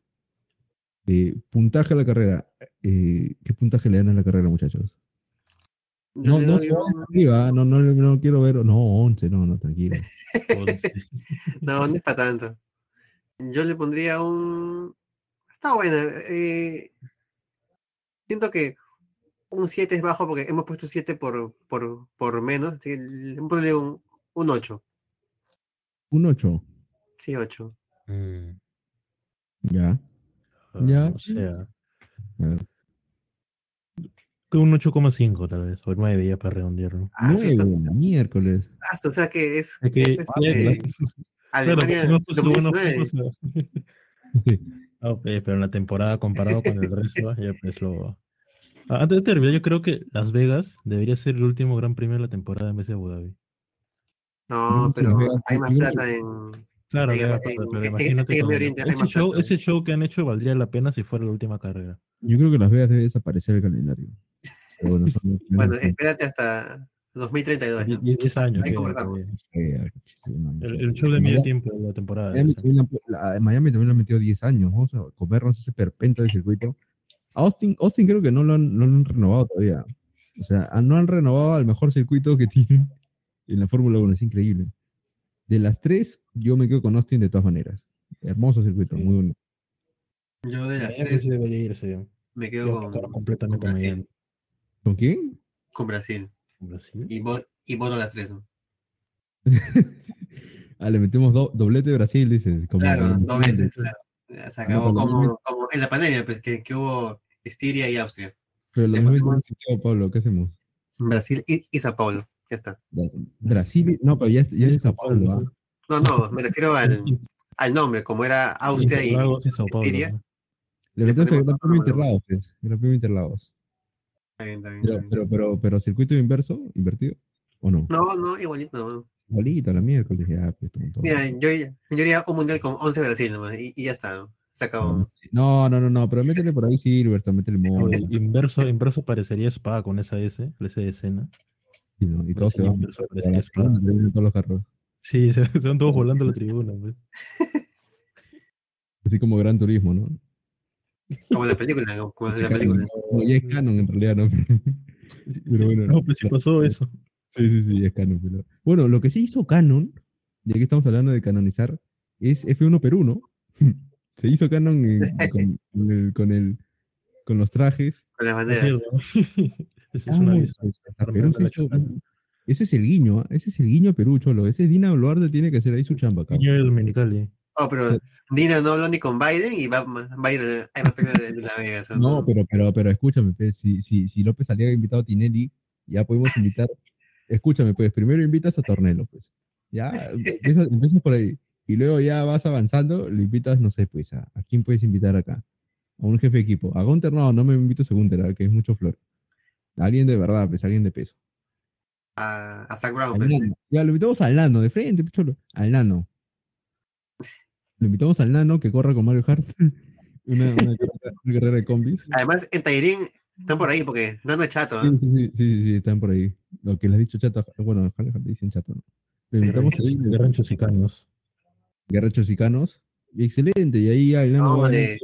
Eh, puntaje a la carrera. Eh, ¿Qué puntaje le dan a la carrera, muchachos? No, no, arriba, no, no, no quiero ver. No, 11, no, no, tranquilo. (laughs) No, no es para tanto. Yo le pondría un. Está buena. eh, Siento que un 7 es bajo porque hemos puesto 7 por, por, por menos. Así que le pondré un, un 8. Un 8. Sí, 8. Mm. Ya. Ah, Ya. O sea, un 8,5 tal vez, o 9 ya para redondearlo. Ah, sí, está- miércoles. ah, o sea que es. Es que- es, este, Claro, Alemania porque no puso buenos 2019. puntos, Ah, ok, pero en la temporada comparado con el resto, ya pues lo. Ah, Antes de terminar, yo creo que Las Vegas debería ser el último gran premio de la temporada en vez de Abu Dhabi. No, pero hay más plata en. Claro, pero- pero en- imagínate ese, show, ese show que han hecho valdría la pena si fuera la última carrera. Yo creo que Las Vegas debe desaparecer el calendario. Bueno, (laughs) Bueno, espérate hasta 2032. ¿no? 10 10 años. Ahí conversamos. Eh, El, el show de medio tiempo de la temporada. Miami, han- la- Miami también han metido 10 años. Vamos a comernos ese perpento de circuito. Austin, Austin creo que no lo, han, no lo han renovado todavía. O sea, ah, no han renovado al mejor circuito que tienen en la Fórmula 1. Es increíble. De las tres, yo me quedo con Austin de todas maneras. Hermoso circuito, Sí. muy bonito. Yo de las Miami tres sí debería irse. me Yo quedo con, completamente con Brasil. Miami. ¿Con quién? con Brasil. Brasil. Y, vo- y voto las tres. ¿no? (laughs) ah, le metemos do- doblete de Brasil, dices. Como Claro, como- dos veces. claro. Se Ah, acabó no, pero como, en la pandemia, pues que, que hubo Estiria y Austria. Pero lo mismo Pablo, ¿qué hacemos? Brasil y, y Sao Paulo. Ya está. Brasil, no, pero ya, es- ya es Sao Paulo. ¿ah? No, no, me refiero al, al nombre, como era Austria y y Sao Paulo. Estiria. ¿no? Le metemos el Gran Premio. Interlagos, pues. Gran Premio Interlagos. Está bien, está bien, Pero, está bien. pero, pero, pero circuito inverso, invertido, ¿o no? No, no, igualito. no. Igualito, la miércoles, ya, pues, tonto. Mira, yo, yo haría un mundial con 11 Brasil nomás y, y ya está. ¿no? Se acabó. No, no, no, no, pero métele por ahí Silverstone, métele O Mono, el inverso, inverso parecería Spa con esa S, la S de escena. Y, todos se van. todos los carros. Sí, (laughs) se, van todos volando a la tribuna. pues. Así como Gran Turismo, ¿no? Como la película, como, (laughs) la película. no, ya es canon en realidad, ¿no? (laughs) Pero bueno. No, pues sí pasó eso. Sí, sí, sí, es canon. pero- Bueno, lo que sí hizo canon, ya que estamos hablando de canonizar, es F1 Perú, ¿no? Se hizo canon en- con, con el, con, el- con los trajes. Con las banderas. Esa es una Ah, ese es el guiño, ¿ah? ese es el guiño a Perú, Cholo. Ese Dina Boluarte tiene que hacer ahí su chamba, de Dominicali. Oh, pero Dina no habló ni con Biden y va, va a ir de, de La Vegas. ¿o No, pero, pero, pero escúchame, pues, si, si, si López Aliaga ha invitado a Tinelli, ya podemos invitar. (laughs) escúchame, pues, primero invitas a Tornelo, pues. Ya, empiezas, empiezas por ahí. Y luego ya vas avanzando, le invitas, no sé, pues, a, ¿a quién puedes invitar acá? A un jefe de equipo. A Gunter no, no me invito a Gunter, ¿ah? que es mucho flor. A alguien de verdad, pues, alguien de peso. A, a Zach Brown. Al pues. nano. Ya, lo invitamos al nano, de frente, pues, cholo. Al nano. Lo invitamos al nano que corra con Mario Hart. (laughs) una, una carrera, una carrera de combis. Además, en Tairín están por ahí porque no es chato. Sí, ¿eh? sí, sí, sí, sí, están por ahí. Lo que le has dicho chato, bueno, a dicen chato, ¿no? Lo invitamos ahí, De ranchos y canos. guerrachos chicanos. Y excelente, y ahí ya el nano No, va- de-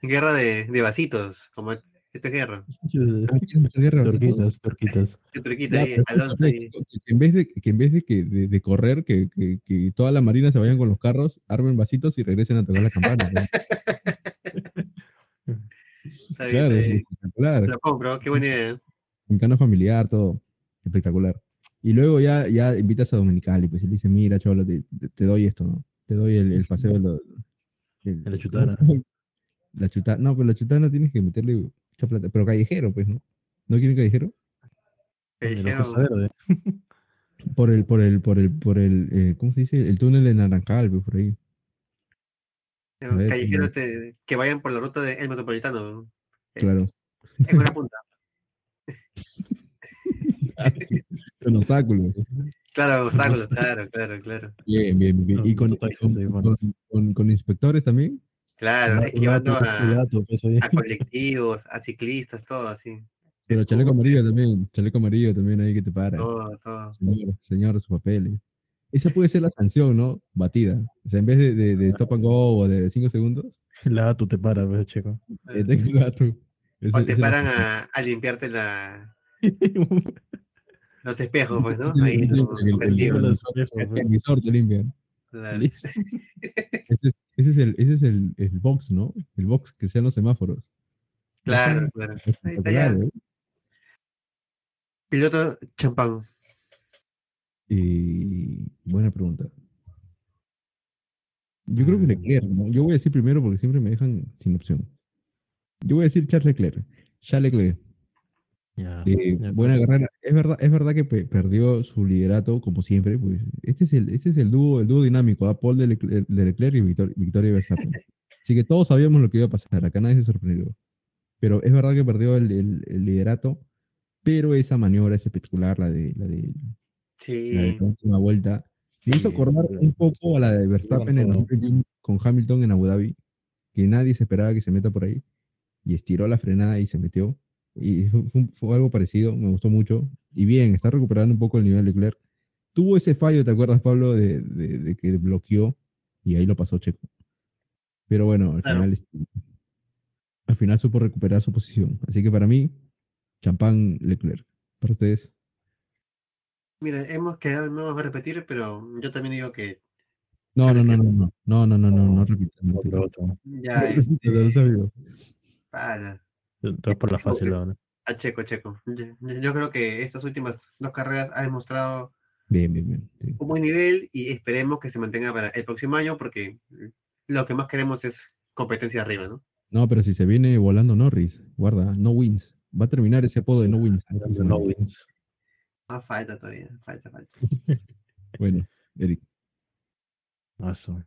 Guerra de, de vasitos, como esto es guerra. Ah. Torquitas, torquitas. (laughs) En vez de que en vez de que de, de correr que, que, que toda la marina se vayan con los carros armen vasitos y regresen a tocar la campana ¿no? (laughs) Está bien, claro está bien. espectacular Lo compro, qué buena idea. un cano familiar todo espectacular y luego ya ya invitas a Dominicali pues y le dice mira cholo te, doy esto no te doy el, el paseo de La chutana. (laughs) la chutana no pero la chutana tienes que meterle mucha plata pero callejero pues no no quieren callejero De Verde. (laughs) por el por el por el por el eh, cómo se dice el túnel de Naranjal pues, por ahí ver, callejeros como- te- que vayan por la ruta del metropolitano. Eh, claro En una punta. (laughs) con obstáculos Claro, obstáculos, claro, claro, claro. Bien, bien, bien. Y Con con- con- con inspectores también. Claro, esquivando gato, a, gato, pues, a colectivos, a ciclistas, todo así. (laughs) Pero chaleco amarillo también. Chaleco amarillo también ahí que te para. Todo, todo. Señor, señor, sus papeles. Esa puede ser la sanción, ¿no? Batida. O sea, en vez de, de, de stop and go o de 5 segundos, (laughs) La gato te para, pues, chico. eh, (laughs) tengo el gato. O te paran a, a limpiarte la, los espejos, pues, ¿no? Ahí, el- el- el pues. visor te limpian. claro. Ese es, ese es, el, ese es el, el box, ¿no? El box que sean los semáforos. Claro, claro. Ahí está ya. ¿eh? Piloto champán. Y buena pregunta. Yo creo que Mm. Leclerc, ¿no? Yo voy a decir primero porque siempre me dejan sin opción. Yo voy a decir Charles Leclerc. Charles Leclerc. Ya, Eh, ya, buena carrera. Es verdad, es verdad que pe- perdió su liderato, como siempre. Pues, este es el, este es el dúo, el dúo dinámico, ¿ah? Paul de Leclerc, de Leclerc y Victor- Victoria Verstappen. Así que todos sabíamos lo que iba a pasar. Acá nadie se sorprendió. Pero es verdad que perdió el, el- el liderato. Pero esa maniobra es espectacular, la de, la de, Sí. la de la última vuelta. Me hizo Sí, acordar sí. un poco a la de Verstappen en el- con Hamilton en Abu Dhabi, que nadie se esperaba que se meta por ahí, y estiró la frenada y se metió. Y (laughs) fue, algo parecido, me gustó mucho. Y bien, está recuperando un poco el nivel de Leclerc. Tuvo ese fallo, ¿te acuerdas, Pablo, de, de- de que bloqueó y ahí lo pasó Checo? Pero bueno, al Claro. final, este, al final supo recuperar su posición. Así que para mí, champán Leclerc. Para ustedes, Mira, hemos quedado, no vamos a repetir, pero yo también digo que no, no, no, Leclerc. no, no, no, no, no, no, no, repitan, no Otro, repitan. otro. ya Pobrecito, no lo este, sabía. para, Todo por la fácil ahora. a Checo, Checo. Yo, creo que estas últimas dos carreras ha demostrado Bien, bien, bien. sí. un buen nivel y esperemos que se mantenga para el próximo año porque lo que más queremos es competencia arriba, ¿no? No, pero si se viene volando Norris, guarda, no wins. Va a terminar ese apodo de no wins. No wins. Ah, falta todavía, falta, falta. (laughs) Bueno, Eric. Eso.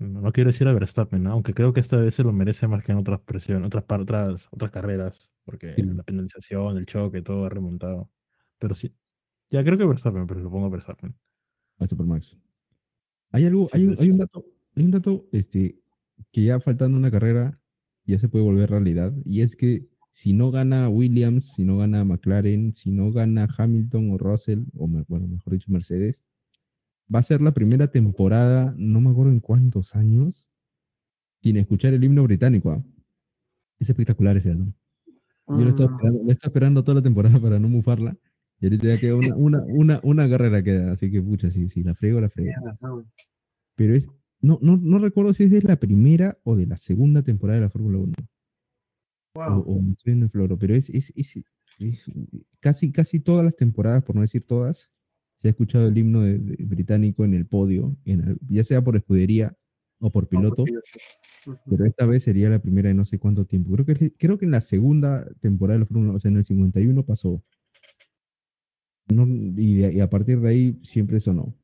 No, quiero decir a Verstappen, ¿no? aunque creo que esta vez se lo merece más que en otras presiones, otras, otras, otras carreras, porque Sí. la penalización, el choque, todo ha remontado. Pero sí, ya creo que Verstappen, pero lo pongo a Verstappen. a Supermax. Hay algo, Sí, hay, un, pues, hay un dato, hay un dato este, que ya faltando una carrera ya se puede volver realidad, y es que si no gana Williams, si no gana McLaren, si no gana Hamilton o Russell, o bueno, mejor dicho Mercedes, va a ser la primera temporada, no me acuerdo en cuántos años, sin escuchar el himno británico. ¿ah? Es espectacular ese dato. Yo lo estaba Mm, esperando, lo estaba esperando toda la temporada (laughs) para no mufarla. Y ahorita ya queda una, una, una, una carrera queda. Así que, pucha, si, si la frego, la frego. Pero es, no, no, no recuerdo si es de la primera o de la segunda temporada de la Fórmula 1. O, Wow. o me estoy en el floro. Pero es, es, es- es- casi, casi todas las temporadas, por no decir todas, se ha escuchado el himno de- de- británico en el podio, en el- ya sea por escudería o por piloto. Ujú. Pero esta vez sería la primera de no sé cuánto tiempo. Creo que, creo que en la segunda temporada de la Fórmula 1, o sea, en el 51 pasó. No, y, de- y a partir de ahí siempre sonó.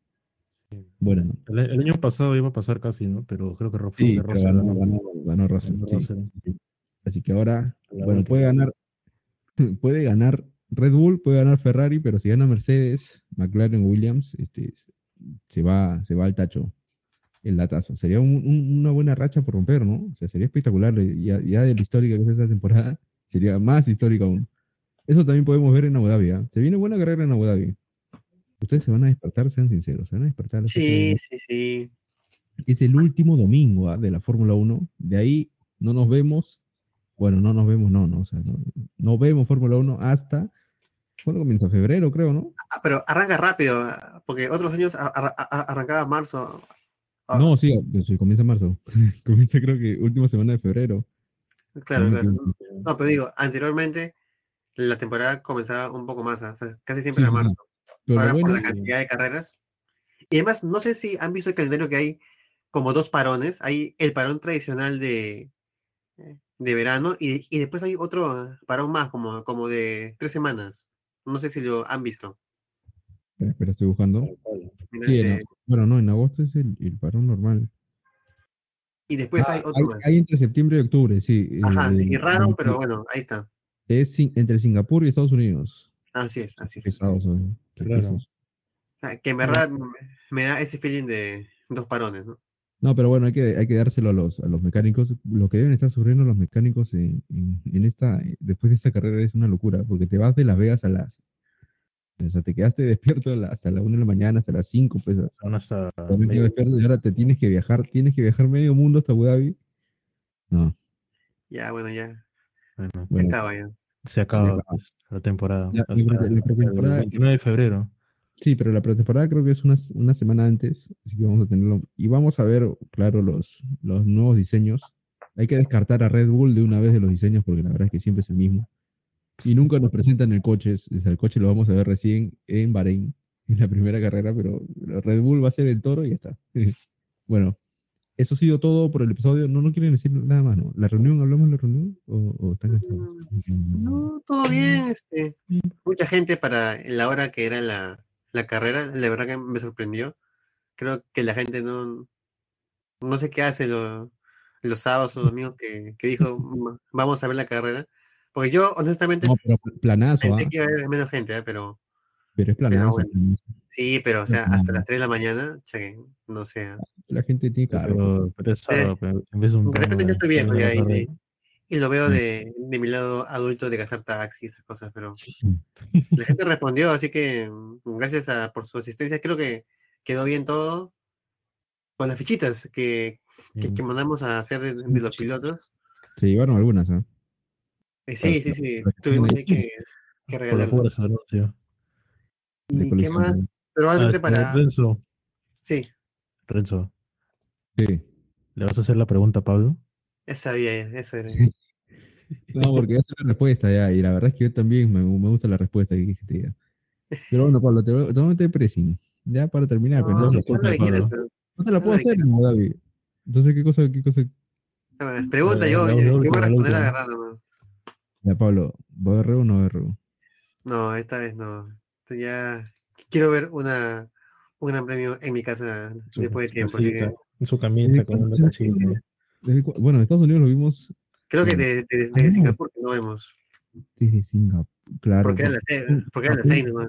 Bueno, no. El, el año pasado iba a pasar casi, ¿no? Pero creo que Ro- Sí, Russell ganó, ganó. ganó, Russell, sí, Russell. sí, sí. Así que ahora, La bueno, puede ganar, (laughs) puede ganar Red Bull, puede ganar Ferrari, pero si gana Mercedes, McLaren, Williams, este, se va, se va al tacho el latazo. Sería un- un- una buena racha por romper, ¿no? O sea, sería espectacular. eh, Ya, ya de la histórica que es esta temporada, (laughs) sería más histórica aún. Eso también podemos ver en Abu Dhabi. ¿ah? Se viene buena carrera en Abu Dhabi. Ustedes se van a despertar, sean sinceros, se van a despertar. Sí, sí, sí. Es el último domingo ¿ah? de la Fórmula 1. De ahí no nos vemos. Bueno, no nos vemos, no, no. O sea, no, no vemos Fórmula 1 hasta. ¿Cuándo comienza? Febrero, creo, ¿no? Ah, pero arranca rápido, ah, porque otros años ar- ar- ar- arrancaba marzo. Ah, No, sí, pues, sí, comienza marzo. (laughs) comienza, creo que última semana de febrero. Claro, claro. no, pero digo, anteriormente la temporada comenzaba un poco más, ah, o sea, casi siempre era sí, sí. marzo. Pero Ahora por bueno, la cantidad de carreras. Y además, no sé si han visto el calendario que hay como dos parones. Hay el parón tradicional de, de verano y, y después hay otro parón más, como, como de tres semanas. No sé si lo han visto. espera, espera, estoy buscando. Mira, Sí, en este, bueno, no, en agosto es el, el parón normal. y después Ah, hay otro hay, más. hay entre septiembre y octubre, sí. Ajá, eh, sí, raro, pero bueno, ahí está. Es sin- entre Singapur y Estados Unidos. Así es, así es. Qué. O sea, que en verdad me- me da ese feeling de dos parones, ¿no? No, pero bueno, hay que, hay que dárselo a los, a los mecánicos. Lo que deben estar sufriendo los mecánicos en, en- en esta, después de esta carrera es una locura, porque te vas de Las Vegas a las. O sea, te quedaste (laughs) despierto hasta la 1 de la mañana, hasta las 5, pues. Son hasta despierto, y ahora te tienes que viajar, tienes que viajar medio mundo hasta Abu Dhabi. No, Ya, bueno, ya. bueno, Se acaba ya. se acaba acaba. pues, la temporada. Hasta la el pretemporada- 29 de febrero. Sí, pero la pretemporada creo que es una, una semana antes, así que vamos a tenerlo. Y vamos a ver, claro, los, los nuevos diseños. Hay que descartar a Red Bull de una vez de los diseños, porque la verdad es que siempre es el mismo. Y nunca nos presentan el coche, el coche lo vamos a ver recién en Bahrein, en la primera carrera, pero Red Bull va a ser el toro y ya está. (laughs) bueno, eso ha sido todo por el episodio. No, no quieren decir nada más, ¿no? ¿La reunión, hablamos de la reunión? ¿O, o están cansados? No, todo bien, este, mucha gente para la hora que era la, la carrera, la verdad que me sorprendió. Creo que la gente no, no sé qué hace lo- los sábados o los domingos que, que dijo, (laughs) "Mm, vamos a ver la carrera. Porque yo, honestamente, No, pero planazo, pensé ¿ah? que iba a haber menos gente, ¿eh? pero Pero es planazo. bueno. planazo. sí, pero, o sea, hasta Ujú. las 3 de la mañana, cheque, no sé. ¿ah? La gente tiene claro. Pero, pero es sábado, pero en vez de un De repente yo estoy viejo ya y, y- lo veo de, de mi lado adulto de gastar taxi y esas cosas, pero (laughs) la gente respondió, así que mm, gracias a, por su asistencia, creo que quedó bien todo con las fichitas que, que, que mandamos a hacer de, de los pilotos. Se llevaron algunas, ¿ah? Eh, sí, sí, sí, tuvimos que, que de ¿Y qué más? Probablemente Ah, para... Renzo, Sí, Renzo, Sí. ¿le vas a hacer la pregunta a Pablo? Sabía, ya, eso era. (laughs) No, porque esa es la respuesta ya, y la verdad es que yo también me, me gusta la respuesta que dijiste ya. Pero bueno, Pablo, te, voy- te voy a meter pressing. Ya para terminar, pero No, no, no, pero- No te la puedo hacer, no, David. Entonces, ¿qué cosa, qué cosa? Ver, Pregunta, yo, yo, voy a responder la verdad nomás. Ya, Pablo, ¿VR o no VR? No, esta vez no. Esto ya quiero ver una un gran premio en mi casa Su después de tiempo. así casita, que en su camita con una casita. Bueno, en Estados Unidos lo vimos creo que desde de, Ah, de no. Singapur que no vemos. desde Singapur, claro. Porque era las porque seis, porque era las seis nomás.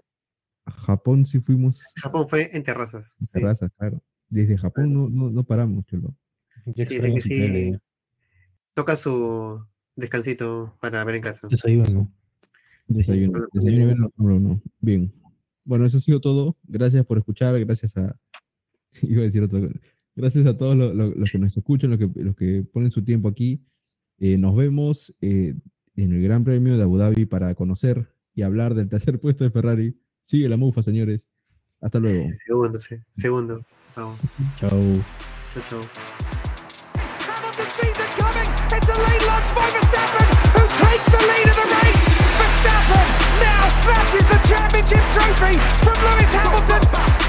a Japón sí fuimos Japón fue en terrazas. en sí. terrazas, claro. Desde Japón no, no, no paramos, chulo. Sí, que sí. tele. Toca su descansito para ver en casa. Desayuno. Desayuno, desayuno 1. Bien. Bueno, eso ha sido todo. Gracias por escuchar, gracias a... (laughs) Iba a decir otra cosa. Gracias a todos los, los que nos escuchan, los que, los que ponen su tiempo aquí. Eh, nos vemos eh, en el Gran Premio de Abu Dhabi para conocer y hablar del tercer (laughs) puesto de Ferrari. Sigue la mufa, señores. Hasta luego. (laughs) Segundo, sí. Segundo. Chao. Chao, chao. Verstappen now snatches the championship trophy from Lewis Hamilton.